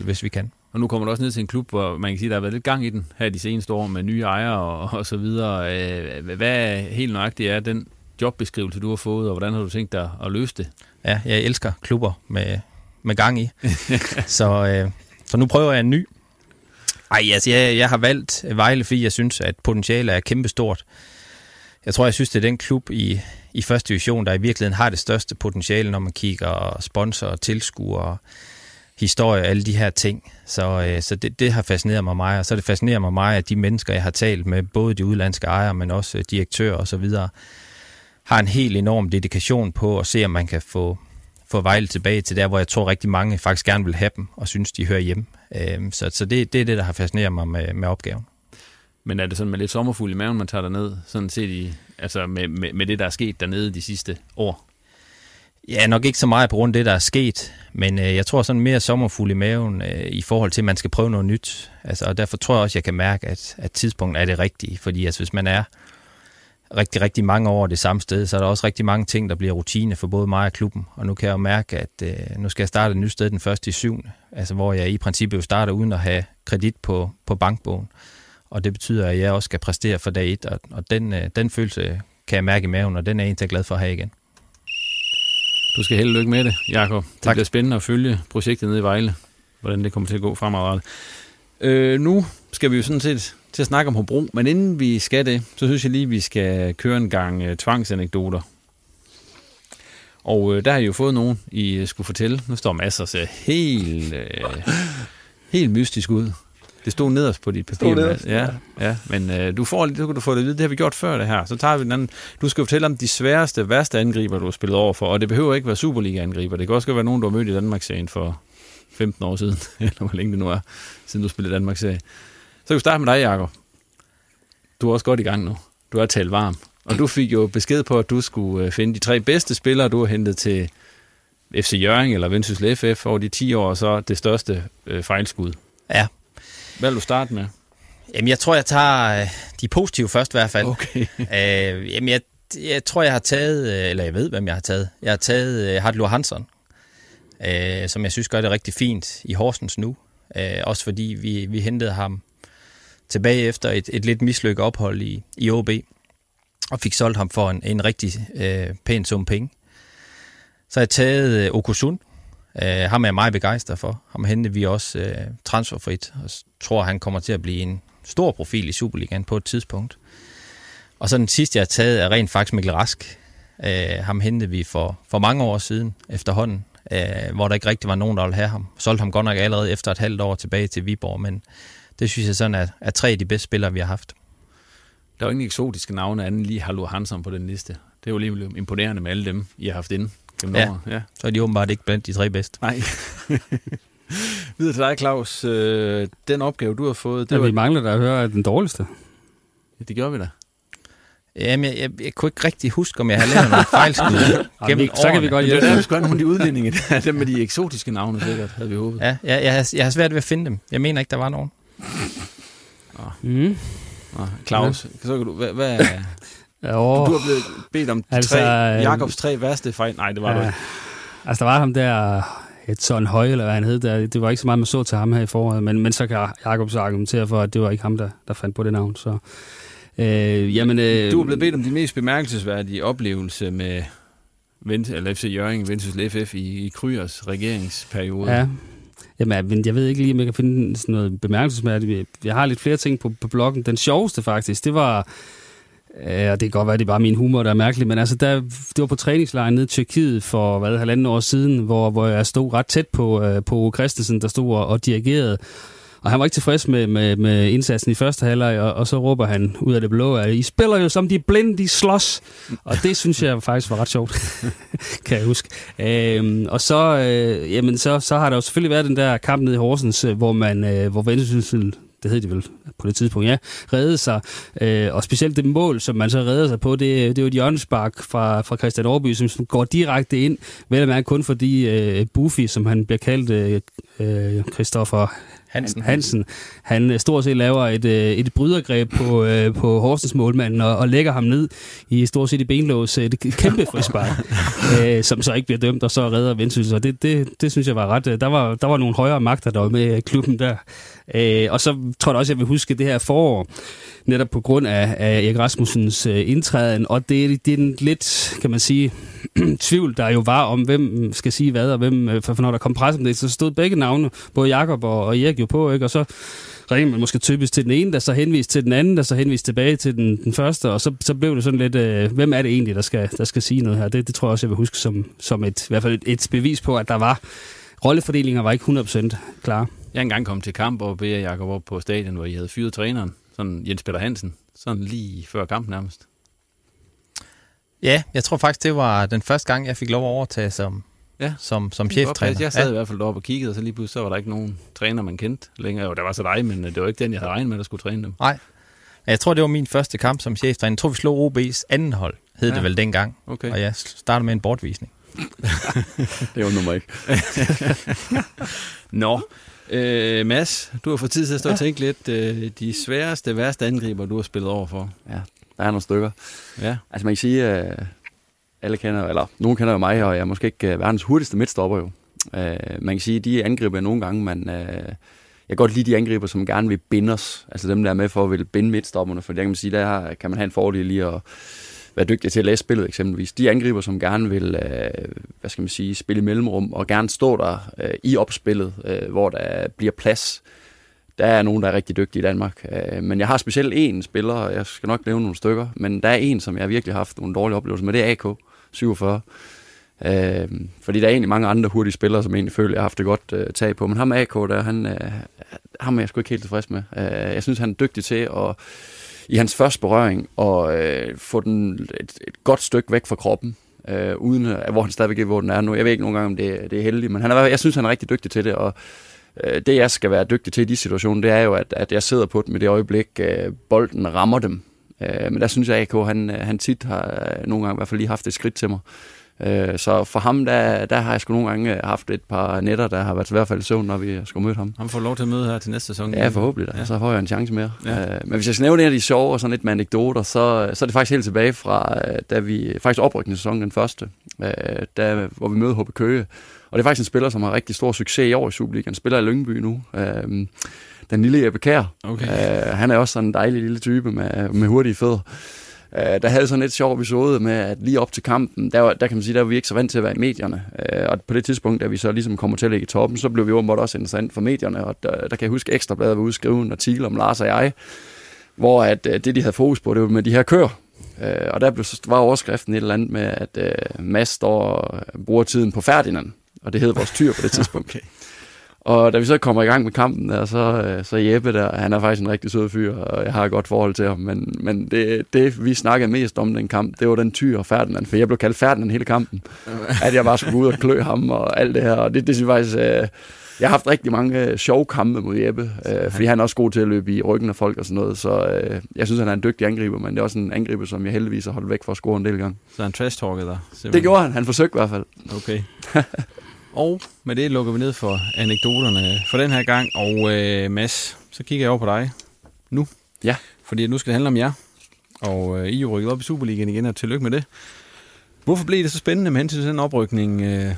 Hvis vi kan. Og nu kommer du også ned til en klub, hvor man kan sige, der har været lidt gang i den her de seneste år med nye ejere og, og så videre. Øh, hvad helt nøjagtigt er den jobbeskrivelse, du har fået, og hvordan har du tænkt dig at løse det? Ja, jeg elsker klubber med, med gang i. så, øh, så nu prøver jeg en ny. Ej, altså jeg, jeg har valgt Vejle, fordi jeg synes, at potentialet er kæmpestort. Jeg tror, jeg synes, det er den klub i, i første division, der i virkeligheden har det største potentiale, når man kigger sponsor, tilskuere, historie og alle de her ting. Så, øh, så det, det har fascineret mig meget, og så det fascinerer mig meget, at de mennesker, jeg har talt med, både de udlandske ejere, men også øh, direktører og så videre, har en helt enorm dedikation på at se, om man kan få, få Vejle tilbage til der, hvor jeg tror rigtig mange faktisk gerne vil have dem, og synes, de hører hjemme. Øh, så så det, det er det, der har fascineret mig med, med opgaven. Men er det sådan med lidt sommerfugl i maven, man tager ned, sådan set i, altså med, med, med det, der er sket dernede de sidste år? Ja, nok ikke så meget på grund af det, der er sket, men øh, jeg tror sådan mere sommerfugl i maven øh, i forhold til, at man skal prøve noget nyt. Altså, og derfor tror jeg også, jeg kan mærke, at, at tidspunktet er det rigtige, fordi altså, hvis man er rigtig, rigtig mange år det samme sted, så er der også rigtig mange ting, der bliver rutine for både mig og klubben. Og nu kan jeg jo mærke, at øh, nu skal jeg starte et nyt sted den første i syvende, altså hvor jeg i princippet jo starter uden at have kredit på, på bankbogen. Og det betyder, at jeg også skal præstere for dag et, og, og den, øh, den følelse kan jeg mærke i maven, og den er jeg egentlig glad for at have igen. Du skal held lykke med det, Jakob. Det tak. bliver spændende at følge projektet nede i Vejle, hvordan det kommer til at gå fremadrettet. Øh, nu skal vi jo sådan set til at snakke om Hobro, men inden vi skal det, så synes jeg lige, vi skal køre en gang uh, tvangsanekdoter. Og øh, der har I jo fået nogen, I skulle fortælle. Nu står masser og ser helt, øh, helt mystisk ud. Det stod nederst på dit papir. Nederst, ja, ja. Men øh, du får, du kan du få det at vide, det har vi gjort før det her. Så tager vi den anden. Du skal fortælle om de sværeste, værste angriber, du har spillet over for. Og det behøver ikke være Superliga-angriber. Det kan også være nogen, du har mødt i Danmark-serien for 15 år siden. eller hvor længe det nu er, siden du spillede Danmark-serie. Så kan vi starte med dig, Jacob. Du er også godt i gang nu. Du er talt varm. Og du fik jo besked på, at du skulle øh, finde de tre bedste spillere, du har hentet til FC Jørgen eller Vendsyssel FF over de 10 år, og så det største øh, fejlskud. Ja, hvad vil du starte med? Jamen, jeg tror, jeg tager øh, de positive først i hvert fald. Okay. øh, jamen, jeg, jeg tror, jeg har taget, øh, eller jeg ved, hvem jeg har taget. Jeg har taget øh, Hartlur Hansson, øh, som jeg synes gør det rigtig fint i Horsens nu. Øh, også fordi vi, vi hentede ham tilbage efter et, et lidt mislykket ophold i, i OB. og fik solgt ham for en, en rigtig øh, pæn sum penge. Så har jeg taget øh, Okusun. Øh, ham er jeg meget begejstret for. Ham hentede vi også øh, transferfrit, og tror, han kommer til at blive en stor profil i Superligaen på et tidspunkt. Og så den sidste, jeg har taget, er rent faktisk Mikkel Rask. Øh, ham hentede vi for, for mange år siden efterhånden, øh, hvor der ikke rigtig var nogen, der ville have ham. Solgte ham godt nok allerede efter et halvt år tilbage til Viborg, men det synes jeg sådan er, er tre af de bedste spillere, vi har haft. Der er jo ingen eksotiske navne andet lige Hallo Hansen på den liste. Det er jo lige imponerende med alle dem, I har haft inde gennem Ja. året. ja. Så er de åbenbart ikke blandt de tre bedste. Nej. Videre til dig, Claus. Øh, den opgave, du har fået, det, Det var, vi mangler der at høre er den dårligste. det gjorde vi da. Jamen, jeg, jeg, jeg kunne ikke rigtig huske, om jeg har lavet nogle fejlskud gennem så kan vi godt Det hjælpe. er jo sgu nogle af de udlændinge, der er dem med de eksotiske navne, sikkert, havde vi håbet. Ja, jeg, jeg, har, jeg har svært ved at finde dem. Jeg mener ikke, der var nogen. Mm. Nå, Claus, så kan du, hvad, hvad Ja, du har blevet bedt om Altså, tre, øh, Jakobs tre værste fejl. Nej, det var du Ja. ikke. Altså, der var ham der, et sådan høj, eller hvad han hed, der, det var ikke så meget, man så til ham her i foråret, men, men så kan Jacob så argumentere for, at det var ikke ham, der, der fandt på det navn. Så, øh, jamen, øh, Du er blevet bedt om din mest bemærkelsesværdige oplevelse med Vent, eller FC Jørgen, Vendsyssel FF i, i Kryers regeringsperiode. Ja. Jamen, men jeg ved ikke lige, om jeg kan finde sådan noget bemærkelsesværdigt. Jeg har lidt flere ting på, på bloggen. Den sjoveste faktisk, det var... Ja, det kan godt være, det er bare min humor, der er mærkelig, men altså, der, det var på træningslejren nede i Tyrkiet for, hvad, halvanden år siden, hvor, hvor jeg stod ret tæt på, øh, på Christensen, der stod og, og dirigerede. Og han var ikke tilfreds med, med, med indsatsen i første halvleg, og, og så råber han ud af det blå, at I spiller jo som de blinde, de slås. Og det synes jeg faktisk var ret sjovt, kan jeg huske. Øhm, og så, øh, jamen, så, så har der jo selvfølgelig været den der kamp nede i Horsens, øh, hvor man, øh, hvor Vendsyssel, det hed de vel på det tidspunkt, ja, reddede sig. Øh, og specielt det mål, som man så redder sig på, det, det er jo et hjørnespark fra, fra Christian Aarby, som, som går direkte ind, vel at mærke kun fordi øh, Buffy, som han bliver kaldt, øh, øh, Christoffer Hansen. Hansen, han øh, stort set laver et, øh, et brydergreb på, på Horsens målmanden og, og lægger ham ned i stort set i benlås. Et kæmpe frispark, øh, som så ikke bliver dømt, og så redder Vendsyssel. Det, det, det synes jeg var ret... Der var, der var nogle højere magter, der var med klubben der. Øh, og så tror jeg også, jeg vil huske det her forår, netop på grund af, af Erik Rasmussens øh, indtræden, og det, det er en lidt, kan man sige, tvivl, der jo var om, hvem skal sige hvad, og hvem, øh, for for når der kom pres om det, så stod begge navne, både Jakob og, og Erik jo på, ikke? og så ringede man måske typisk til den ene, der så henviste til den anden, der så henviste tilbage til den, den første, og så, så blev det sådan lidt, øh, hvem er det egentlig, der skal, der skal sige noget her? Det, det tror jeg også, jeg vil huske som, som et, i hvert fald et, et bevis på, at der var, rollefordelinger var ikke 100% klar. Jeg er engang kommet til kamp og beder Jacob op på stadion, hvor I havde fyret træneren, sådan Jens Peter Hansen, sådan lige før kampen nærmest. Ja, jeg tror faktisk, det var den første gang, jeg fik lov at overtage som, Ja. som, som cheftræner. Jeg sad i hvert fald deroppe og kiggede, og så lige pludselig så var der ikke nogen træner, man kendte længere. Jo, der var så dig, men øh, det var ikke den, jeg havde regnet med, der skulle træne dem. Nej. Jeg tror, det var min første kamp som cheftræner. Jeg tror, vi slog OB's anden hold, hed ja. Ja. det vel dengang. Okay. Og jeg startede med en bortvisning. Det var nummer ikke. Nå, øh, Mads, du har fået tid til at stå ja. og tænke lidt. Øh, de sværeste, værste angriber, du har spillet over for. Ja, der er nogle stykker. Ja. Altså man kan sige, at alle kender, eller nogen kender jo mig, og jeg er måske ikke øh, verdens hurtigste midtstopper jo. Øh, man kan sige, at de angriber nogle gange, man, øh, jeg kan godt lide de angriber, som gerne vil binde os. Altså dem, der er med for at vil binde midtstopperne, for der kan man sige, der kan man have en fordel i at være dygtige til at læse spillet eksempelvis. De angriber, som gerne vil, øh, hvad skal man sige, spille i mellemrum, og gerne stå der øh, i opspillet, øh, hvor der bliver plads. Der er nogen, der er rigtig dygtige i Danmark. Øh, men jeg har specielt en spiller, og jeg skal nok nævne nogle stykker, men der er en, som jeg virkelig har haft nogle dårlige oplevelser med, det er AK 47. Øh, fordi der er egentlig mange andre hurtige spillere, som jeg egentlig føler, jeg har haft det godt øh, tag på. Men ham AK der, han, øh, ham er jeg sgu ikke helt tilfreds med. Øh, jeg synes, han er dygtig til at i hans første berøring og øh, få den et, et godt stykke væk fra kroppen, øh, uden at, hvor han stadigvæk er, hvor den er nu. Jeg ved ikke nogen gange, om det, det er heldigt, men han er, jeg synes, han er rigtig dygtig til det, og øh, det, jeg skal være dygtig til i de situationer, det er jo, at, at jeg sidder på dem i det øjeblik, øh, bolden rammer dem. Øh, men der synes jeg, at AK, han, øh, han tit har øh, nogle gange i hvert fald lige haft et skridt til mig. Øh, så for ham, der, der har jeg sgu nogle gange haft et par netter, der har været i hvert fald i søvn, når vi skulle møde ham. Han får lov til at møde her til næste sæson. Ja, forhåbentlig da. Ja. Så får jeg en chance mere. Ja. Øh, men hvis jeg skal nævne en af de sjove og sådan lidt med anekdoter, så, så er det faktisk helt tilbage fra, øh, da vi faktisk oprykningssæsonen den første, øh, der, hvor vi mødte HB Køge. Og det er faktisk en spiller, som har rigtig stor succes i år i Superligaen. Han spiller i Lyngby nu. Øh, den lille Jeppe Kær. Okay. Øh, han er også sådan en dejlig lille type med, med hurtige fødder. Øh, der havde sådan et sjov episode med, at lige op til kampen, der, var, der kan man sige, der var vi ikke så vant til at være i medierne. Øh, og på det tidspunkt, da vi så ligesom kommer til at ligge i toppen, så blev vi åbenbart også interessant for medierne. Og der, der kan jeg huske, Ekstrabladet var ude skrive en artikel om Lars og jeg, hvor at, øh, det, de havde fokus på, det var med de her køer. Øh, og der blev, var overskriften et eller andet med, at øh, Mads står og bruger tiden på Ferdinand. Og det hed vores tyr på det tidspunkt. okay. Og da vi så kommer i gang med kampen, der, så, øh, så Jeppe der, han er faktisk en rigtig sød fyr, og jeg har et godt forhold til ham. Men, men det, det, vi snakkede mest om den kamp, det var den tyr og Ferdinand, for jeg blev kaldt Ferdinand hele kampen. at jeg bare skulle gå ud og klø ham og alt det her. Og det, det synes jeg faktisk, øh, jeg har haft rigtig mange øh, sjove kampe mod Jeppe, øh, fordi han er også god til at løbe i ryggen af folk og sådan noget. Så øh, jeg synes, han er en dygtig angriber, men det er også en angriber, som jeg heldigvis har holdt væk for at score en del gange. Så han trash talket der? Simpelthen. Det gjorde han. Han forsøgte i hvert fald. Okay. Og med det lukker vi ned for anekdoterne for den her gang. Og øh, Mads, så kigger jeg over på dig nu. Ja. Fordi nu skal det handle om jer. Og øh, I er jo rykket op i Superligaen igen, og tillykke med det. Hvorfor blev det så spændende med hensyn til den oprykning? Øh,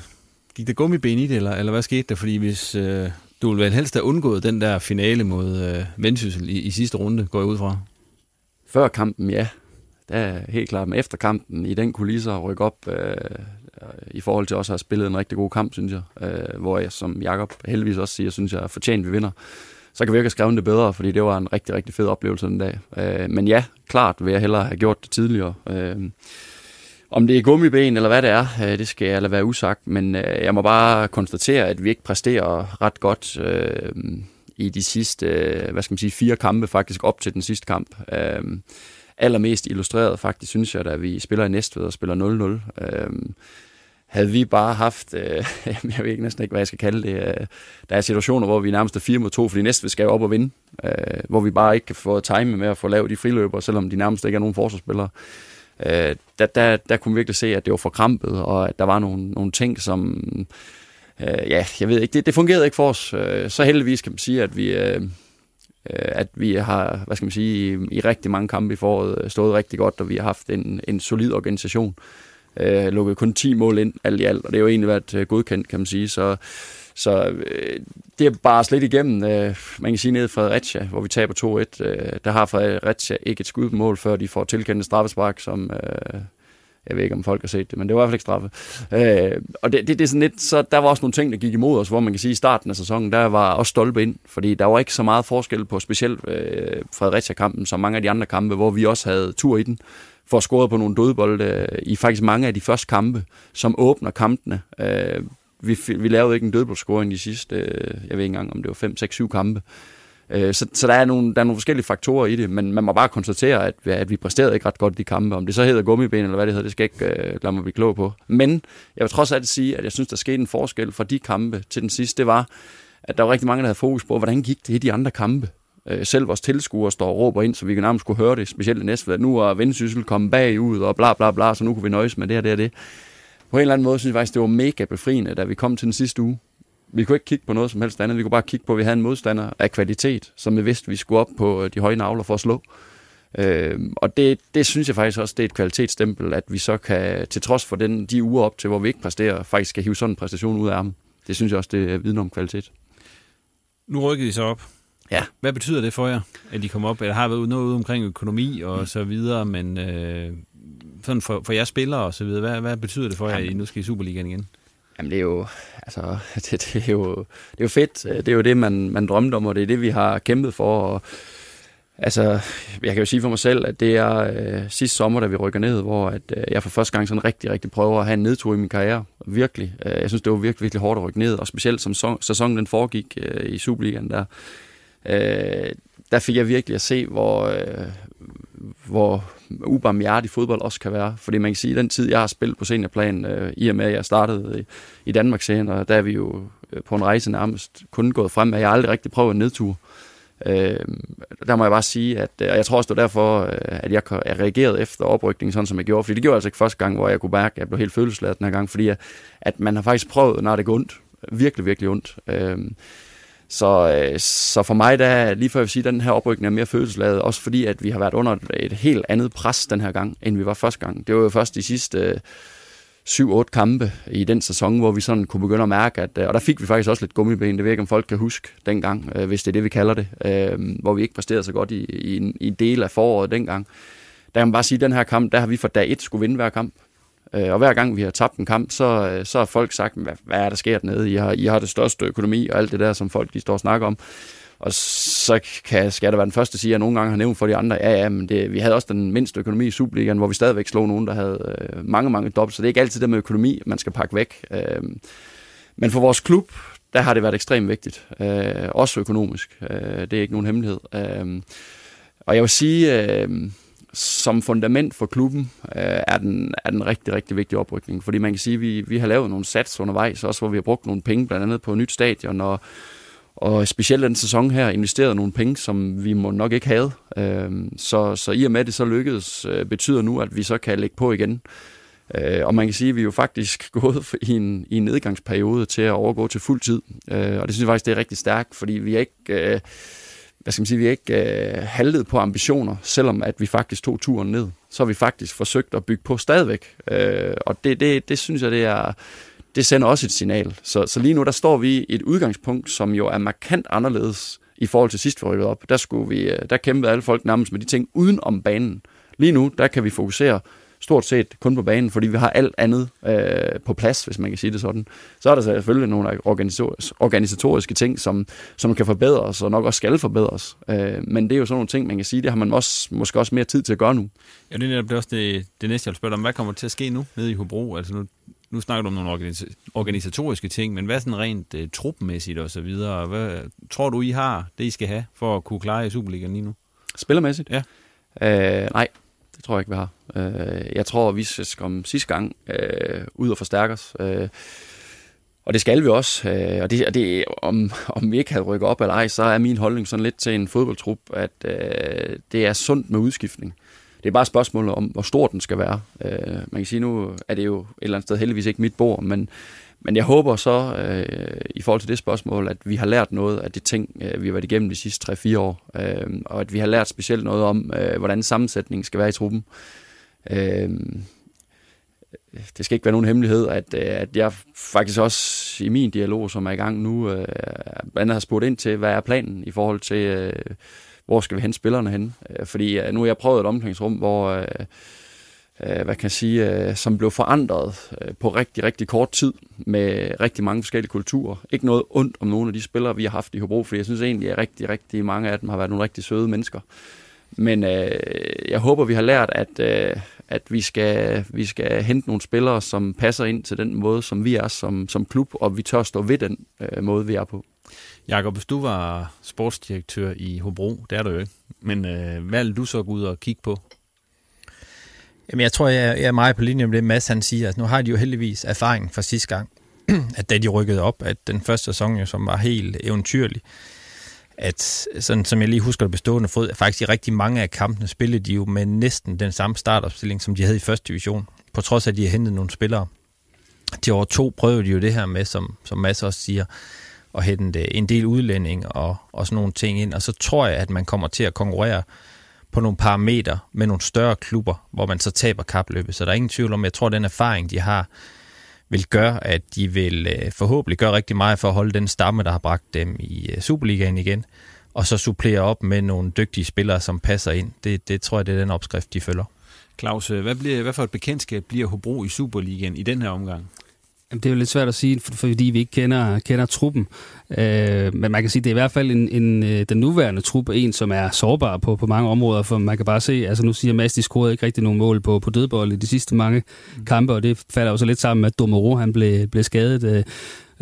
gik der gummiben i det, eller, eller hvad skete der? Fordi hvis øh, du ville vel helst have undgået den der finale mod øh, Vendsyssel i, i sidste runde, går jeg ud fra. Før kampen, ja. Det er helt klart. Men efter kampen, i den kulisse at rykke op, øh, Øh, i forhold til også at have spillet en rigtig god kamp, synes jeg. Øh, hvor jeg, som Jakob heldigvis også siger, synes jeg er fortjent, vi vinder. Så kan vi ikke have skrevet det bedre, fordi det var en rigtig, rigtig fed oplevelse den dag. Øh, men ja, klart vil jeg hellere have gjort det tidligere. Øh, om det er gummiben eller hvad det er, øh, det skal jeg lade være usagt, men øh, jeg må bare konstatere, at vi ikke præsterer ret godt øh, i de sidste, øh, hvad skal man sige, fire kampe faktisk op til den sidste kamp. Øh, allermest illustreret faktisk, synes jeg, da vi spiller i Næstved og spiller 0-0. Øh, havde vi bare haft, øh, jeg ved ikke næsten ikke, hvad jeg skal kalde det, øh, der er situationer, hvor vi nærmest er 4 mod 2, fordi næste skal op og vinde, øh, hvor vi bare ikke kan få time med at få lavet de friløber, selvom de nærmest ikke er nogen forsvarsspillere. Øh, der, der, der kunne vi virkelig se, at det var forkrampet, og at der var nogle, nogle ting, som, øh, ja, jeg ved ikke, det, det fungerede ikke for os. Øh, så heldigvis kan man sige, at vi... Øh, øh at vi har, hvad skal man sige, i, i rigtig mange kampe i foråret øh, stået rigtig godt, og vi har haft en, en solid organisation. Øh, øh, lukket kun 10 mål ind alt i alt, og det har jo egentlig været øh, godkendt, kan man sige. Så, så øh, det er bare slet igennem, øh, man kan sige nede i Fredericia, hvor vi taber 2-1. Øh, der har Fredericia ikke et skud på mål, før de får tilkendt en straffespark, som... Øh, jeg ved ikke, om folk har set det, men det var i hvert fald ikke straffe. Øh, og det, det, det er sådan lidt, så der var også nogle ting, der gik imod os, hvor man kan sige, at i starten af sæsonen, der var også stolpe ind, fordi der var ikke så meget forskel på specielt øh, Fredericia-kampen, som mange af de andre kampe, hvor vi også havde tur i den får scoret på nogle dødbolde øh, i faktisk mange af de første kampe, som åbner kampene. Øh, vi, vi lavede ikke en dødboldscoring de sidste, øh, jeg ved ikke engang, om det var 5, 6, 7 kampe. Øh, så, så der, er nogle, der er nogle forskellige faktorer i det, men man må bare konstatere, at, at vi præsterede ikke ret godt i de kampe. Om det så hedder gummiben, eller hvad det hedder, det skal ikke øh, lade mig blive klog på. Men jeg vil trods alt sige, at jeg synes, der skete en forskel fra de kampe til den sidste. Det var, at der var rigtig mange, der havde fokus på, hvordan gik det i de andre kampe. Øh, selv vores tilskuere står og råber ind, så vi kan nærmest kunne høre det, specielt i Næstved. Nu er Vendsyssel kommet bagud, og bla bla bla, så nu kunne vi nøjes med det og det og det. På en eller anden måde synes jeg faktisk, det var mega befriende, da vi kom til den sidste uge. Vi kunne ikke kigge på noget som helst andet. Vi kunne bare kigge på, at vi havde en modstander af kvalitet, som vi vidste, vi skulle op på øh, de høje navler for at slå. Øh, og det, det synes jeg faktisk også, det er et kvalitetsstempel, at vi så kan, til trods for den, de uger op til, hvor vi ikke præsterer, faktisk kan hive sådan en præstation ud af armen. Det synes jeg også, det er viden om kvalitet. Nu rykkede I så op. Ja. Hvad betyder det for jer, at de kommer op? Eller har været noget omkring økonomi og mm. så videre, men øh, sådan for, for jeres spillere og så videre, hvad, hvad betyder det for jer, at I nu skal i Superligaen igen? Jamen det er jo, altså, det, det, er jo, det er jo fedt. Det er jo det, man, man drømte om, og det er det, vi har kæmpet for. Og, altså, jeg kan jo sige for mig selv, at det er øh, sidste sommer, da vi rykker ned, hvor at, øh, jeg for første gang sådan rigtig, rigtig prøver at have en nedtur i min karriere. Virkelig. Øh, jeg synes, det var virkelig, virkelig hårdt at rykke ned, og specielt som sæsonen den foregik øh, i Superligaen der øh, der fik jeg virkelig at se, hvor, øh, hvor ubarmhjertig fodbold også kan være. Fordi man kan sige, at den tid, jeg har spillet på seniorplan, øh, i og med, at jeg startede i, i Danmark senere, der er vi jo øh, på en rejse nærmest kun gået frem, at jeg aldrig rigtig prøvet en nedtur. Øh, der må jeg bare sige, at øh, og jeg tror også, det var derfor, øh, at jeg, jeg reagerede efter oprykningen, sådan som jeg gjorde. Fordi det gjorde jeg altså ikke første gang, hvor jeg kunne mærke, at jeg blev helt følelsesladet den her gang. Fordi at, at man har faktisk prøvet, når det går ondt, virkelig, virkelig ondt. Øh, så, øh, så for mig, der lige før jeg vil sige, at den her oprykning er mere følelsesladet, også fordi, at vi har været under et helt andet pres den her gang, end vi var første gang. Det var jo først de sidste øh, 7-8 kampe i den sæson, hvor vi sådan kunne begynde at mærke, at, øh, og der fik vi faktisk også lidt gummiben, det ved jeg ikke, om folk kan huske dengang, øh, hvis det er det, vi kalder det, øh, hvor vi ikke præsterede så godt i, i, en, i en del af foråret dengang der kan man bare sige, at den her kamp, der har vi fra dag 1 skulle vinde hver kamp. Øh, og hver gang vi har tabt en kamp, så, øh, så har folk sagt, hvad, hvad er der sker dernede? I har, I har det største økonomi og alt det der, som folk de står og snakker om. Og så kan, skal der være den første at sige, at jeg nogle gange har nævnt for de andre, ja, ja, men det, vi havde også den mindste økonomi i Superligaen, hvor vi stadigvæk slog nogen, der havde øh, mange, mange dobbelt. Så det er ikke altid det med økonomi, man skal pakke væk. Øh, men for vores klub, der har det været ekstremt vigtigt. Øh, også økonomisk. Øh, det er ikke nogen hemmelighed. Øh, og jeg vil sige, øh, som fundament for klubben øh, er, den, er den rigtig, rigtig vigtig oprykning. Fordi man kan sige, at vi, vi har lavet nogle sats undervejs, også hvor vi har brugt nogle penge, blandt andet på et nyt stadion, og, og specielt den sæson her investeret nogle penge, som vi må nok ikke havde. Øh, så, så i og med, at det så lykkedes, øh, betyder nu, at vi så kan lægge på igen. Øh, og man kan sige, at vi er jo faktisk gået i en, i en nedgangsperiode til at overgå til fuld tid. Øh, og det synes jeg faktisk, det er rigtig stærkt, fordi vi er ikke... Øh, hvad skal man sige, vi ikke øh, haltet på ambitioner, selvom at vi faktisk tog turen ned. Så har vi faktisk forsøgt at bygge på stadigvæk. Øh, og det, det, det synes jeg, det er, det sender også et signal. Så, så lige nu, der står vi i et udgangspunkt, som jo er markant anderledes i forhold til sidst, vi rykkede op. Der, skulle vi, øh, der kæmpede alle folk nærmest med de ting uden om banen. Lige nu, der kan vi fokusere stort set kun på banen, fordi vi har alt andet øh, på plads, hvis man kan sige det sådan. Så er der selvfølgelig nogle organisatoriske ting, som, som kan forbedres, og nok også skal forbedres. Øh, men det er jo sådan nogle ting, man kan sige, det har man også, måske også mere tid til at gøre nu. Ja, det er netop også det, det næste, jeg vil spørge om. Hvad kommer til at ske nu nede i Hobro? Altså nu, nu snakker du om nogle organis- organisatoriske ting, men hvad sådan rent uh, trupmæssigt og så videre? Hvad tror du, I har det, I skal have for at kunne klare i Superligaen lige nu? Spillermæssigt? Ja. Øh, nej, det tror jeg ikke, vi har. Øh, jeg tror, vi skal komme sidste gang øh, ud og forstærke os. Øh, og det skal vi også. Øh, og det, og det, om, om vi ikke havde rykket op eller ej, så er min holdning sådan lidt til en fodboldtrup, at øh, det er sundt med udskiftning. Det er bare spørgsmålet om, hvor stor den skal være. Øh, man kan sige, nu er det jo et eller andet sted heldigvis ikke mit bord, men men jeg håber så, øh, i forhold til det spørgsmål, at vi har lært noget af de ting, øh, vi har været igennem de sidste 3-4 år, øh, og at vi har lært specielt noget om, øh, hvordan sammensætningen skal være i truppen. Øh, det skal ikke være nogen hemmelighed, at, øh, at jeg faktisk også i min dialog, som er i gang nu, øh, andet har spurgt ind til, hvad er planen i forhold til, øh, hvor skal vi hente spillerne hen? Øh, fordi øh, nu har jeg prøvet et omklædningsrum, hvor... Øh, øh hvad kan jeg sige, som blev forandret på rigtig, rigtig kort tid med rigtig mange forskellige kulturer. Ikke noget ondt om nogle af de spillere, vi har haft i Hobro, for jeg synes egentlig, at rigtig, rigtig mange af dem har været nogle rigtig søde mennesker. Men øh, jeg håber, vi har lært, at, øh, at vi, skal, vi skal hente nogle spillere, som passer ind til den måde, som vi er som, som klub, og vi tør stå ved den øh, måde, vi er på. Jakob, hvis du var sportsdirektør i Hobro, det er du jo ikke, men øh, hvad vil du så gå ud og kigge på? Jamen, jeg tror, jeg, er meget på linje med det, Mads han siger. Altså, nu har de jo heldigvis erfaring fra sidste gang, at da de rykkede op, at den første sæson, jo, som var helt eventyrlig, at sådan som jeg lige husker det bestående fod, faktisk i rigtig mange af kampene spillede de jo med næsten den samme startopstilling, som de havde i første division, på trods af, at de har hentet nogle spillere. De over to prøvede de jo det her med, som, som Mads også siger, at hente en del udlænding og, og sådan nogle ting ind, og så tror jeg, at man kommer til at konkurrere på nogle parametre med nogle større klubber, hvor man så taber kapløbet. Så der er ingen tvivl om, jeg tror, at den erfaring, de har, vil gøre, at de vil øh, forhåbentlig gøre rigtig meget for at holde den stamme, der har bragt dem i øh, Superligaen igen, og så supplere op med nogle dygtige spillere, som passer ind. Det, det tror jeg, det er den opskrift, de følger. Claus, øh, hvad, bliver, hvad for et bekendtskab bliver Hobro i Superligaen i den her omgang? Det er jo lidt svært at sige, fordi vi ikke kender, kender truppen. Øh, men man kan sige, at det er i hvert fald en, en, øh, den nuværende trup, en som er sårbar på, på mange områder, for man kan bare se, altså nu siger Mads, de scorede ikke rigtig nogen mål på, på dødbold i de sidste mange mm. kampe, og det falder jo så lidt sammen med, at Domero, han blev, blev skadet. Øh,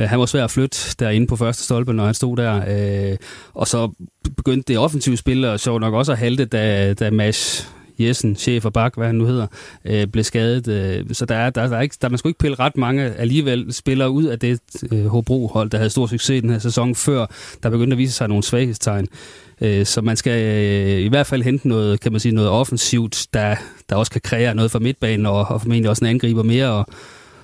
han var svær at flytte derinde på første stolpe, når han stod der. Øh, og så begyndte det offensive spil, og så nok også at halte, da, da Mads Jessen, chef og bak, hvad han nu hedder, øh, blev skadet. Øh, så der er, der, der er ikke, der, man skulle ikke pille ret mange alligevel spillere ud af det øh, Hobro-hold, der havde stor succes den her sæson, før der begyndte at vise sig nogle svaghedstegn. Øh, så man skal øh, i hvert fald hente noget, kan man sige, noget offensivt, der, der også kan kreere noget for midtbanen, og, og formentlig også en angriber mere, og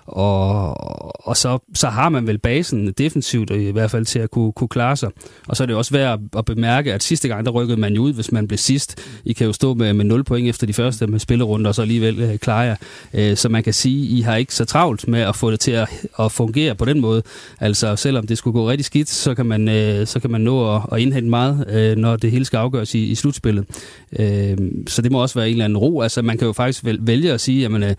og, og så, så har man vel basen defensivt i hvert fald til at kunne, kunne klare sig. Og så er det også værd at bemærke, at sidste gang, der rykkede man jo ud, hvis man blev sidst. I kan jo stå med, med 0 point efter de første med spillerunder, og så alligevel øh, klare jer. Øh, så man kan sige, I har ikke så travlt med at få det til at, at fungere på den måde. Altså selvom det skulle gå rigtig skidt, så kan man, øh, så kan man nå at, at indhente meget, øh, når det hele skal afgøres i, i slutspillet. Øh, så det må også være en eller anden ro. Altså man kan jo faktisk vælge at sige, jamen, øh,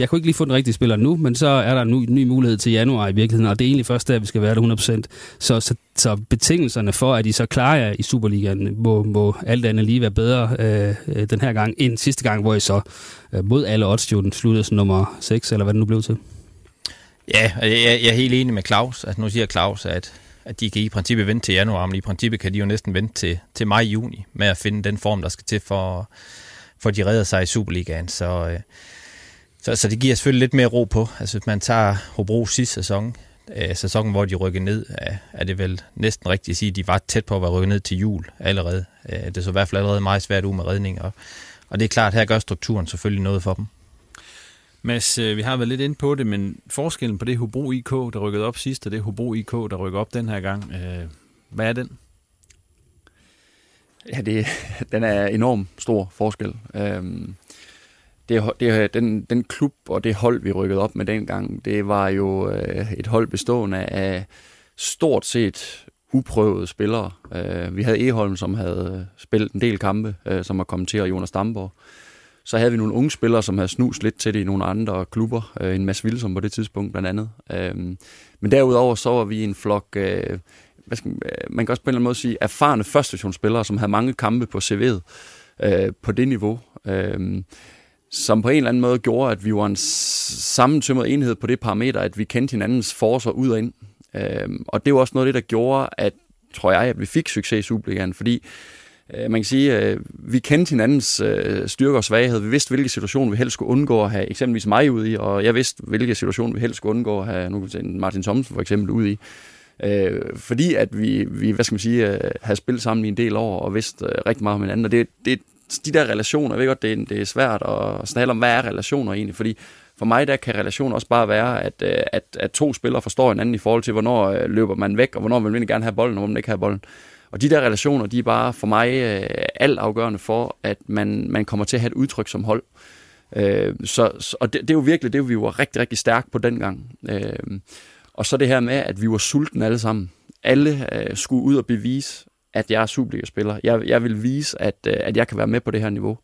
jeg kunne ikke lige få den rigtige spiller nu, men så er der en ny, ny mulighed til januar i virkeligheden, og det er egentlig først der, vi skal være der 100%. Så, så, så betingelserne for, at I så klarer jer i Superligaen, må, må alt andet lige være bedre øh, den her gang, end sidste gang, hvor I så øh, mod alle odds jo den sluttede som nummer 6, eller hvad det nu blev til. Ja, jeg, jeg er helt enig med Claus. at nu siger Claus, at, at de kan i princippet vente til januar, men i princippet kan de jo næsten vente til, til maj-juni med at finde den form, der skal til for, for de redder sig i Superligaen. Så, øh, så, så det giver selvfølgelig lidt mere ro på. Altså hvis man tager Hobro sidste sæson, øh, sæsonen hvor de rykkede ned, er, det vel næsten rigtigt at sige, at de var tæt på at være rykket ned til jul allerede. Øh, det så i hvert fald allerede meget svært ud med redning, og, og det er klart, at her gør strukturen selvfølgelig noget for dem. Mads, øh, vi har været lidt inde på det, men forskellen på det Hobro IK, der rykkede op sidst, og det Hobro IK, der rykker op den her gang, øh, hvad er den? Ja, det, den er enorm stor forskel. Øhm, det, det, øh, den, den klub og det hold, vi rykkede op med dengang, det var jo øh, et hold bestående af stort set uprøvede spillere. Øh, vi havde Eholm, som havde øh, spillet en del kampe, øh, som var kommet til, og Jonas Damborg. Så havde vi nogle unge spillere, som havde snus lidt til det i nogle andre klubber. Øh, en Mads Wilson på det tidspunkt blandt andet. Øh, men derudover så var vi en flok, øh, hvad skal man, øh, man kan også på en eller anden måde sige, erfarne førstationsspillere, som havde mange kampe på CV'et øh, på det niveau. Øh, som på en eller anden måde gjorde, at vi var en sammentømret enhed på det parameter, at vi kendte hinandens forser ud og ind. Øhm, og det var også noget af det, der gjorde, at, tror jeg, at vi fik succes i Superligaen, fordi øh, man kan sige, øh, vi kendte hinandens øh, styrker og svaghed. Vi vidste, hvilke situationer vi helst skulle undgå at have eksempelvis mig ud i, og jeg vidste, hvilke situationer vi helst skulle undgå at have nu, Martin Thomsen for eksempel ud i. Øh, fordi at vi, vi, hvad skal man sige, øh, havde spillet sammen i en del år og vidste øh, rigtig meget om hinanden. Og det, det, de der relationer, jeg ved godt, det er, det er svært at snakke om, hvad er relationer egentlig, fordi for mig der kan relation også bare være, at, øh, at, at to spillere forstår hinanden i forhold til, hvornår øh, løber man væk, og hvornår vil man gerne have bolden, og hvornår man ikke have bolden. Og de der relationer, de er bare for mig øh, alt afgørende for, at man, man kommer til at have et udtryk som hold. Øh, så, og det, det er jo virkelig det, vi var rigtig, rigtig stærke på dengang. Øh, og så det her med, at vi var sultne alle sammen. Alle øh, skulle ud og bevise, at jeg er Superliga-spiller. Jeg, jeg vil vise, at, øh, at jeg kan være med på det her niveau.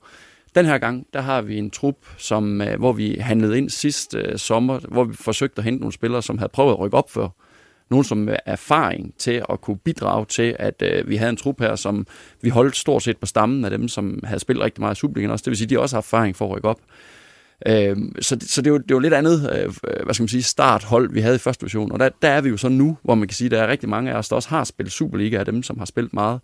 Den her gang, der har vi en trup, som, øh, hvor vi handlede ind sidste øh, sommer, hvor vi forsøgte at hente nogle spillere, som havde prøvet at rykke op før. Nogle, som med erfaring til at kunne bidrage til, at øh, vi havde en trup her, som vi holdt stort set på stammen af dem, som havde spillet rigtig meget i Superligaen også. Det vil sige, at de også har erfaring for at rykke op. Øh, så så det, var, det var lidt andet øh, øh, hvad skal man sige, starthold, vi havde i første division. Og der, der er vi jo så nu, hvor man kan sige, at der er rigtig mange af os, der også har spillet Superliga, af dem, som har spillet meget.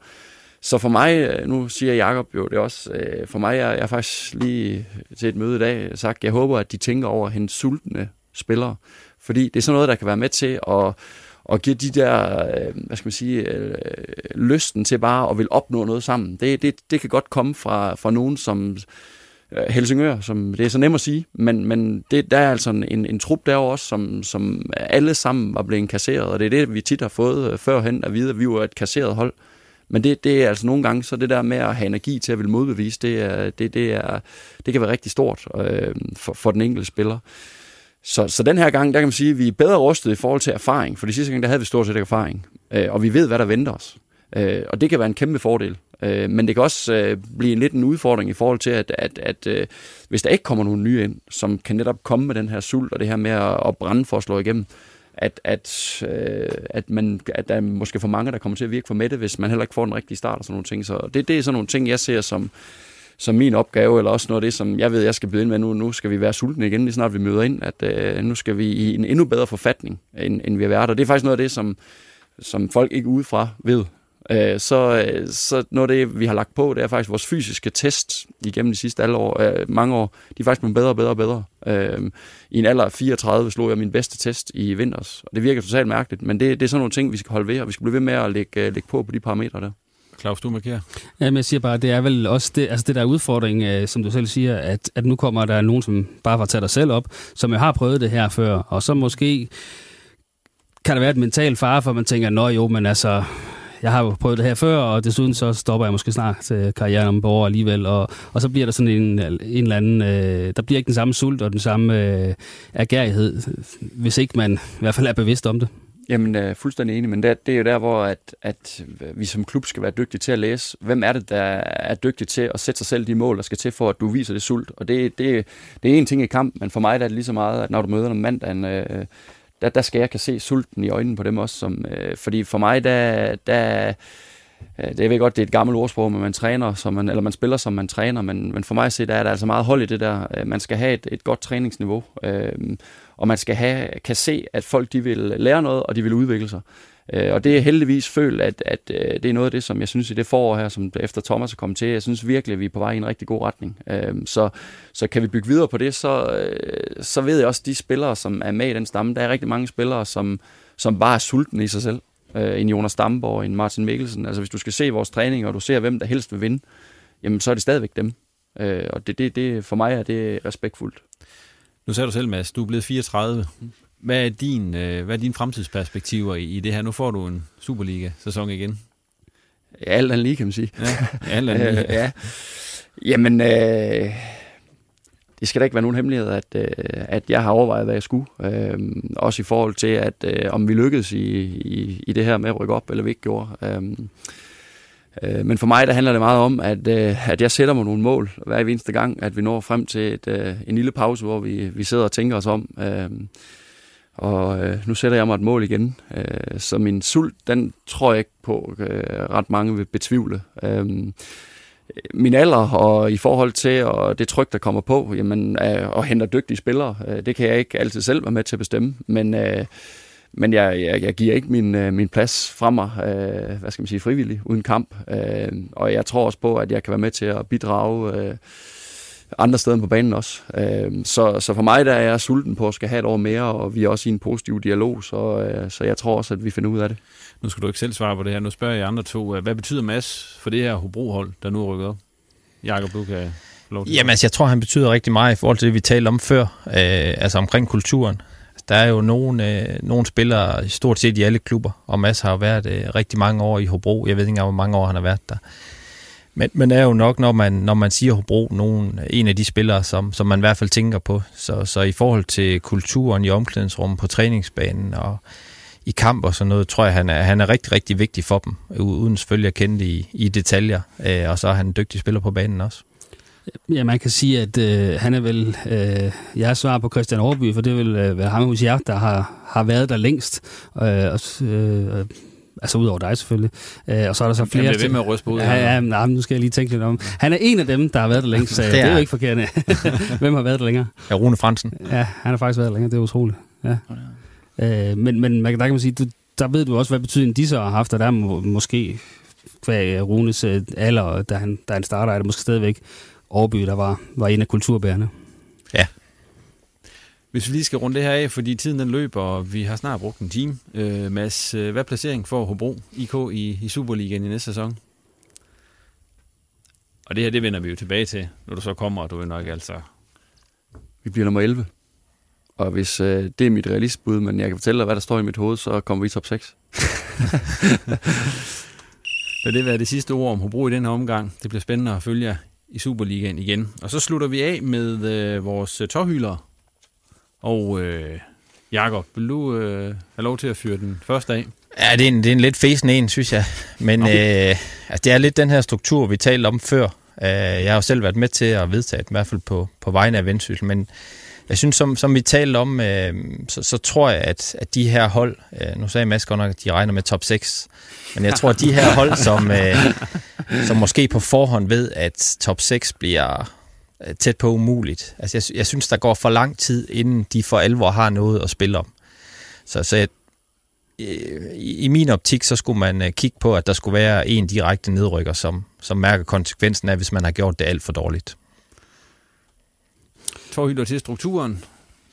Så for mig, øh, nu siger Jakob jo det også, øh, for mig, jeg, jeg faktisk lige til et møde i dag sagt, jeg håber, at de tænker over hendes sultne spillere. Fordi det er sådan noget, der kan være med til at og give de der, øh, hvad skal man sige, øh, lysten til bare at vil opnå noget sammen. Det, det, det kan godt komme fra, fra nogen, som, Øh, Helsingør, som det er så nemt at sige, men, men det, der er altså en, en trup der også, som, som alle sammen var blevet kasseret, og det er det, vi tit har fået øh, førhen at vide, at vi var et kasseret hold. Men det, det er altså nogle gange, så det der med at have energi til at vil modbevise, det, er, det, det, er, det kan være rigtig stort øh, for, for den enkelte spiller. Så, så den her gang, der kan man sige, at vi er bedre rustet i forhold til erfaring, for de sidste gang, der havde vi stort set ikke erfaring, øh, og vi ved, hvad der venter os. Øh, og det kan være en kæmpe fordel. Øh, men det kan også øh, blive en lidt en udfordring i forhold til, at, at, at øh, hvis der ikke kommer nogen nye ind, som kan netop komme med den her sult og det her med at, at brænde for at slå igennem, at, at, øh, at, man, at der er måske for mange, der kommer til at virke for mætte, hvis man heller ikke får den rigtige start og sådan nogle ting. Så det, det er sådan nogle ting, jeg ser som, som min opgave, eller også noget af det, som jeg ved, jeg skal byde ind med nu. Nu skal vi være sultne igen, lige snart vi møder ind, at øh, nu skal vi i en endnu bedre forfatning, end, end vi har været. Og det er faktisk noget af det, som, som folk ikke udefra ved, øh, så, så noget af det, vi har lagt på, det er faktisk vores fysiske test igennem de sidste alle år, øh, mange år. De er faktisk blevet bedre og bedre og bedre. Øh, I en alder af 34 slog jeg min bedste test i vinters, og det virker totalt mærkeligt, men det, det er sådan nogle ting, vi skal holde ved, og vi skal blive ved med at lægge, øh, lægge på på de parametre der. Claus, du markerer. Jamen, jeg siger bare, det er vel også det, altså det der udfordring, øh, som du selv siger, at, at nu kommer der nogen, som bare får taget dig selv op, som jo har prøvet det her før, og så måske kan der være et mentalt fare, for man tænker, nå jo, men altså, jeg har jo prøvet det her før, og desuden så stopper jeg måske snart øh, karrieren om borger alligevel, og, og så bliver der sådan en, en eller anden, øh, der bliver ikke den samme sult og den samme øh, agerighed, hvis ikke man i hvert fald er bevidst om det. Jamen, er fuldstændig enig, men det, det er jo der, hvor at, at øh, vi som klub skal være dygtige til at læse. Hvem er det, der er dygtig til at sætte sig selv de mål, der skal til for, at du viser det sult? Og det, det, det er en ting i kamp, men for mig der er det lige så meget, at når du møder dem mandagen, øh, der, der skal jeg kan se sulten i øjnene på dem også. Som, øh, fordi for mig, der, der Øh, det er godt, det er et gammelt ordsprog, men man træner, som man, eller man spiller, som man træner, men, men for mig at se, der er der altså meget hold i det der. Øh, man skal have et, et godt træningsniveau, øh, og man skal have, kan se, at folk de vil lære noget, og de vil udvikle sig. Øh, og det er heldigvis følt, at, at øh, det er noget af det, som jeg synes i det forår her, som efter Thomas er kommet til, jeg synes virkelig, at vi er på vej i en rigtig god retning. Øh, så, så kan vi bygge videre på det, så, så ved jeg også, at de spillere, som er med i den stamme, der er rigtig mange spillere, som, som bare er sultne i sig selv. En Jonas Stamborg, en Martin Mikkelsen. Altså hvis du skal se vores træning, og du ser, hvem der helst vil vinde, jamen så er det stadigvæk dem. Og det, det, det, for mig er det respektfuldt. Nu sagde du selv, Mads, du er blevet 34. Hvad er, din, øh, hvad er dine fremtidsperspektiver i, i det her? Nu får du en Superliga-sæson igen. Ja, alt andet lige, kan man sige. Ja, alt andet lige. ja. Jamen, øh, det skal da ikke være nogen hemmelighed, at, øh, at jeg har overvejet, hvad jeg skulle. Øh, også i forhold til, at øh, om vi lykkedes i, i, i det her med at rykke op, eller vi ikke gjorde. Øh, øh, men for mig, der handler det meget om, at, øh, at jeg sætter mig nogle mål hver eneste gang, at vi når frem til et, øh, en lille pause, hvor vi, vi sidder og tænker os om. Øh, og øh, nu sætter jeg mig et mål igen. Øh, så min sult, den tror jeg ikke på, øh, ret mange vil betvivle. Øh, min alder og i forhold til og det tryk, der kommer på, jamen, øh, og henter dygtige spillere, øh, det kan jeg ikke altid selv være med til at bestemme. Men, øh, men jeg, jeg, jeg giver ikke min, øh, min plads fra mig, øh, hvad skal man sige, frivillig, uden kamp. Øh, og jeg tror også på, at jeg kan være med til at bidrage øh, andre steder på banen også. Øh, så, så for mig der er jeg sulten på at skal have et år mere, og vi er også i en positiv dialog, så, øh, så jeg tror også, at vi finder ud af det. Nu skal du ikke selv svare på det her. Nu spørger jeg andre to. Hvad betyder Mads for det her Hobro-hold, der nu er rykket op? Jakob, du kan lov til Jamen, altså, jeg tror, han betyder rigtig meget i forhold til det, vi talte om før. Øh, altså omkring kulturen. Der er jo nogle, øh, nogle spillere stort set i alle klubber, og Mads har jo været øh, rigtig mange år i Hobro. Jeg ved ikke engang, hvor mange år han har været der. Men, men er jo nok, når man, når man siger Hobro, nogen, en af de spillere, som, som man i hvert fald tænker på. Så, så i forhold til kulturen i omklædningsrummet, på træningsbanen og i kamp og sådan noget, tror jeg, han er, han er rigtig, rigtig vigtig for dem, uden selvfølgelig at kende det i, i detaljer. Øh, og så er han en dygtig spiller på banen også. Ja, man kan sige, at øh, han er vel øh, jeg svar på Christian Overby, for det vil øh, være ham hos jer, der har, har været der længst. Øh, og, øh, Altså udover dig selvfølgelig. Øh, og så er der så flere... Jeg ved med at ryste på ud. Ja, ja, nej, nu skal jeg lige tænke lidt om. Han er en af dem, der har været der længst, så det, det er jo ikke forkert. Hvem har været der længere? Ja, Rune Fransen. Ja, han har faktisk været der længere. Det er utroligt. Ja. Øh, men, men man, der kan man sige, du, der ved du også, hvad betydning de så har haft, og der er må, måske kvæg Runes øh, alder, da han, da han starter, er det måske stadigvæk Årby, der var, var en af kulturbærerne. Ja, hvis vi lige skal runde det her af, fordi tiden den løber, og vi har snart brugt en time. Øh, Mads, øh, hvad er placering for Hobro IK i, i Superligaen i næste sæson? Og det her, det vender vi jo tilbage til, når du så kommer, og du er nok altså... Vi bliver nummer 11. Og hvis øh, det er mit realistbud, men jeg kan fortælle dig, hvad der står i mit hoved, så kommer vi i top 6. Lad det være det sidste ord om Hobro i den her omgang. Det bliver spændende at følge i Superligaen igen. Og så slutter vi af med øh, vores tårhylere. Og øh, Jakob, vil du øh, have lov til at fyre den første af? Ja, det er en, det er en lidt fæsen en, synes jeg. Men okay. øh, altså, det er lidt den her struktur, vi talte om før. Øh, jeg har jo selv været med til at vedtage i hvert fald på, på vegne af Vendsyssel, men jeg synes, som, som vi talte om, øh, så, så tror jeg, at, at de her hold, øh, nu sagde Mads godt nok, at de regner med top 6, men jeg tror, at de her hold, som, øh, som måske på forhånd ved, at top 6 bliver tæt på umuligt. Altså, jeg, jeg synes, der går for lang tid, inden de for alvor har noget at spille om. Så, så jeg, i, i min optik, så skulle man uh, kigge på, at der skulle være en direkte nedrykker, som, som mærker konsekvensen af, hvis man har gjort det alt for dårligt. Torhylder til strukturen.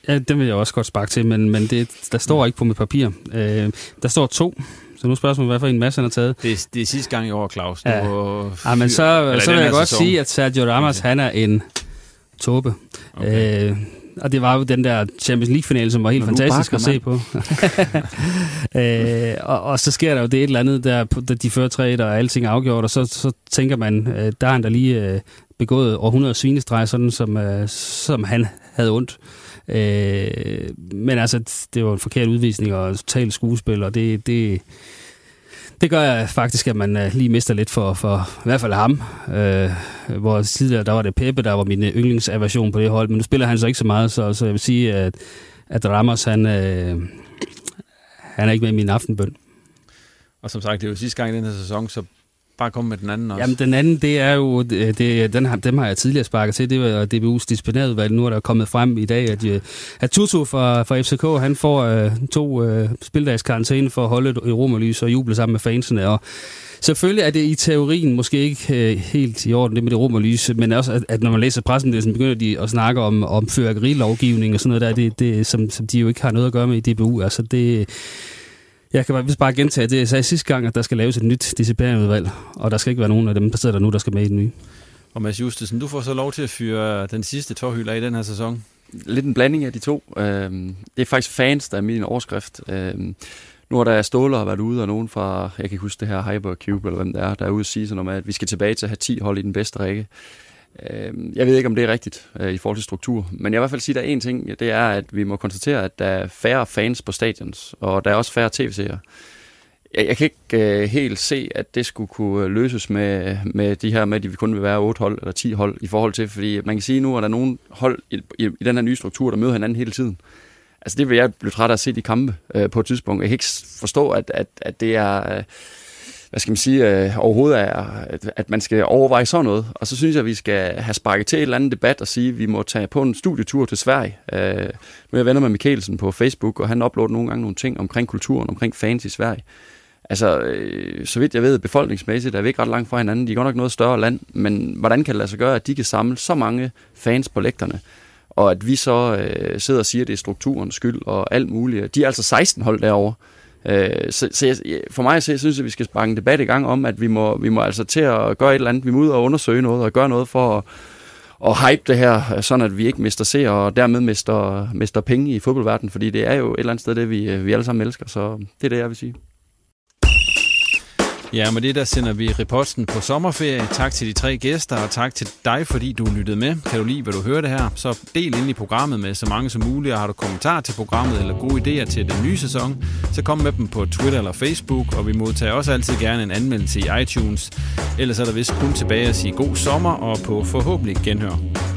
Ja, den vil jeg også godt sparke til, men, men det, der står ikke på mit papir. Øh, der står to. Så nu man, hvad for en masse han har taget. Det, er, det er sidste gang i år, Claus. Ja. Du, ja, men så, så vil jeg godt sæson. sige, at Sergio Ramos, han er en tåbe. Okay. Øh, og det var jo den der Champions League-finale, som var helt fantastisk at se på. øh, og, og så sker der jo det et eller andet, der, der de fører tre, der er alting afgjort, og så, så tænker man, øh, der er han der lige øh, begået århundrede svinestreg, sådan som, øh, som han havde ondt. Øh, Øh, men altså, det var en forkert udvisning og totalt skuespil, og det, det, det gør jeg faktisk, at man øh, lige mister lidt for, for i hvert fald ham. Øh, hvor tidligere, der var det Pepe, der var min øh, yndlingsaversion på det hold, men nu spiller han så ikke så meget, så, så jeg vil sige, at, at Ramos, han, øh, han er ikke med i min aftenbøn. Og som sagt, det er jo sidste gang i den her sæson, så bare komme med den anden også. Jamen, den anden, det er jo, det, den har, dem har jeg tidligere sparket til, det var DBU's disciplinærudvalg. Nu er der kommet frem i dag, at, øh, at Tutu fra, fra FCK, han får uh, to øh, uh, spildags karantæne for at holde et romerlys og juble sammen med fansene, og Selvfølgelig er det i teorien måske ikke uh, helt i orden, det med det romerlys, men også, at, at når man læser pressen, så begynder de at snakke om, om fyrværkerilovgivning og sådan noget der, det, det, som, som de jo ikke har noget at gøre med i DBU. Altså det, jeg kan bare, bare gentage det, jeg sagde sidste gang, at der skal laves et nyt disciplinærudvalg, og der skal ikke være nogen af dem, der sidder der nu, der skal med i den nye. Og Mads Justesen, du får så lov til at fyre den sidste tårhylder i den her sæson. Lidt en blanding af de to. Øhm, det er faktisk fans, der er min overskrift. Øhm, nu er der Ståler har været ude, og nogen fra, jeg kan ikke huske det her, Hyper Cube, eller hvem det er, der er ude og sige sådan noget at vi skal tilbage til at have 10 hold i den bedste række. Øhm, jeg ved ikke, om det er rigtigt øh, i forhold til struktur, men jeg vil i hvert fald sige, at der er en ting, det er, at vi må konstatere, at der er færre fans på stadions, og der er også færre tv-seere. Jeg, jeg kan ikke øh, helt se, at det skulle kunne løses med, med de her med, at vi kun vil være 8 hold eller 10 hold i forhold til, fordi man kan sige nu, at der er nogle hold i, i, i den her nye struktur, der møder hinanden hele tiden. Altså det vil jeg blive træt af at se de kampe øh, på et tidspunkt. Jeg kan ikke forstå, at, at, at det er... Øh, hvad skal man sige, øh, overhovedet er, at, at man skal overveje sådan noget. Og så synes jeg, at vi skal have sparket til et eller andet debat og sige, at vi må tage på en studietur til Sverige. Øh, nu er jeg venner med Mikkelsen på Facebook, og han uploader nogle gange nogle ting omkring kulturen, omkring fans i Sverige. Altså, øh, så vidt jeg ved, befolkningsmæssigt er vi ikke ret langt fra hinanden. De er godt nok noget større land, men hvordan kan det lade sig gøre, at de kan samle så mange fans på lægterne? Og at vi så øh, sidder og siger, at det er strukturens skyld og alt muligt. De er altså 16 hold derovre. Øh, så, så jeg, for mig så jeg synes jeg, at vi skal sparke en debat i gang om, at vi må, vi må altså til at gøre et eller andet. Vi må ud og undersøge noget og gøre noget for at, at hype det her, sådan at vi ikke mister se og dermed mister, mister penge i fodboldverdenen, fordi det er jo et eller andet sted det, vi, vi alle sammen elsker. Så det er det, jeg vil sige. Ja, med det der sender vi reposten på sommerferie. Tak til de tre gæster, og tak til dig, fordi du lyttede med. Kan du lide, hvad du hørte her, så del ind i programmet med så mange som muligt, og har du kommentarer til programmet eller gode idéer til den nye sæson, så kom med dem på Twitter eller Facebook, og vi modtager også altid gerne en anmeldelse i iTunes. Ellers er der vist kun tilbage at sige god sommer, og på forhåbentlig genhør.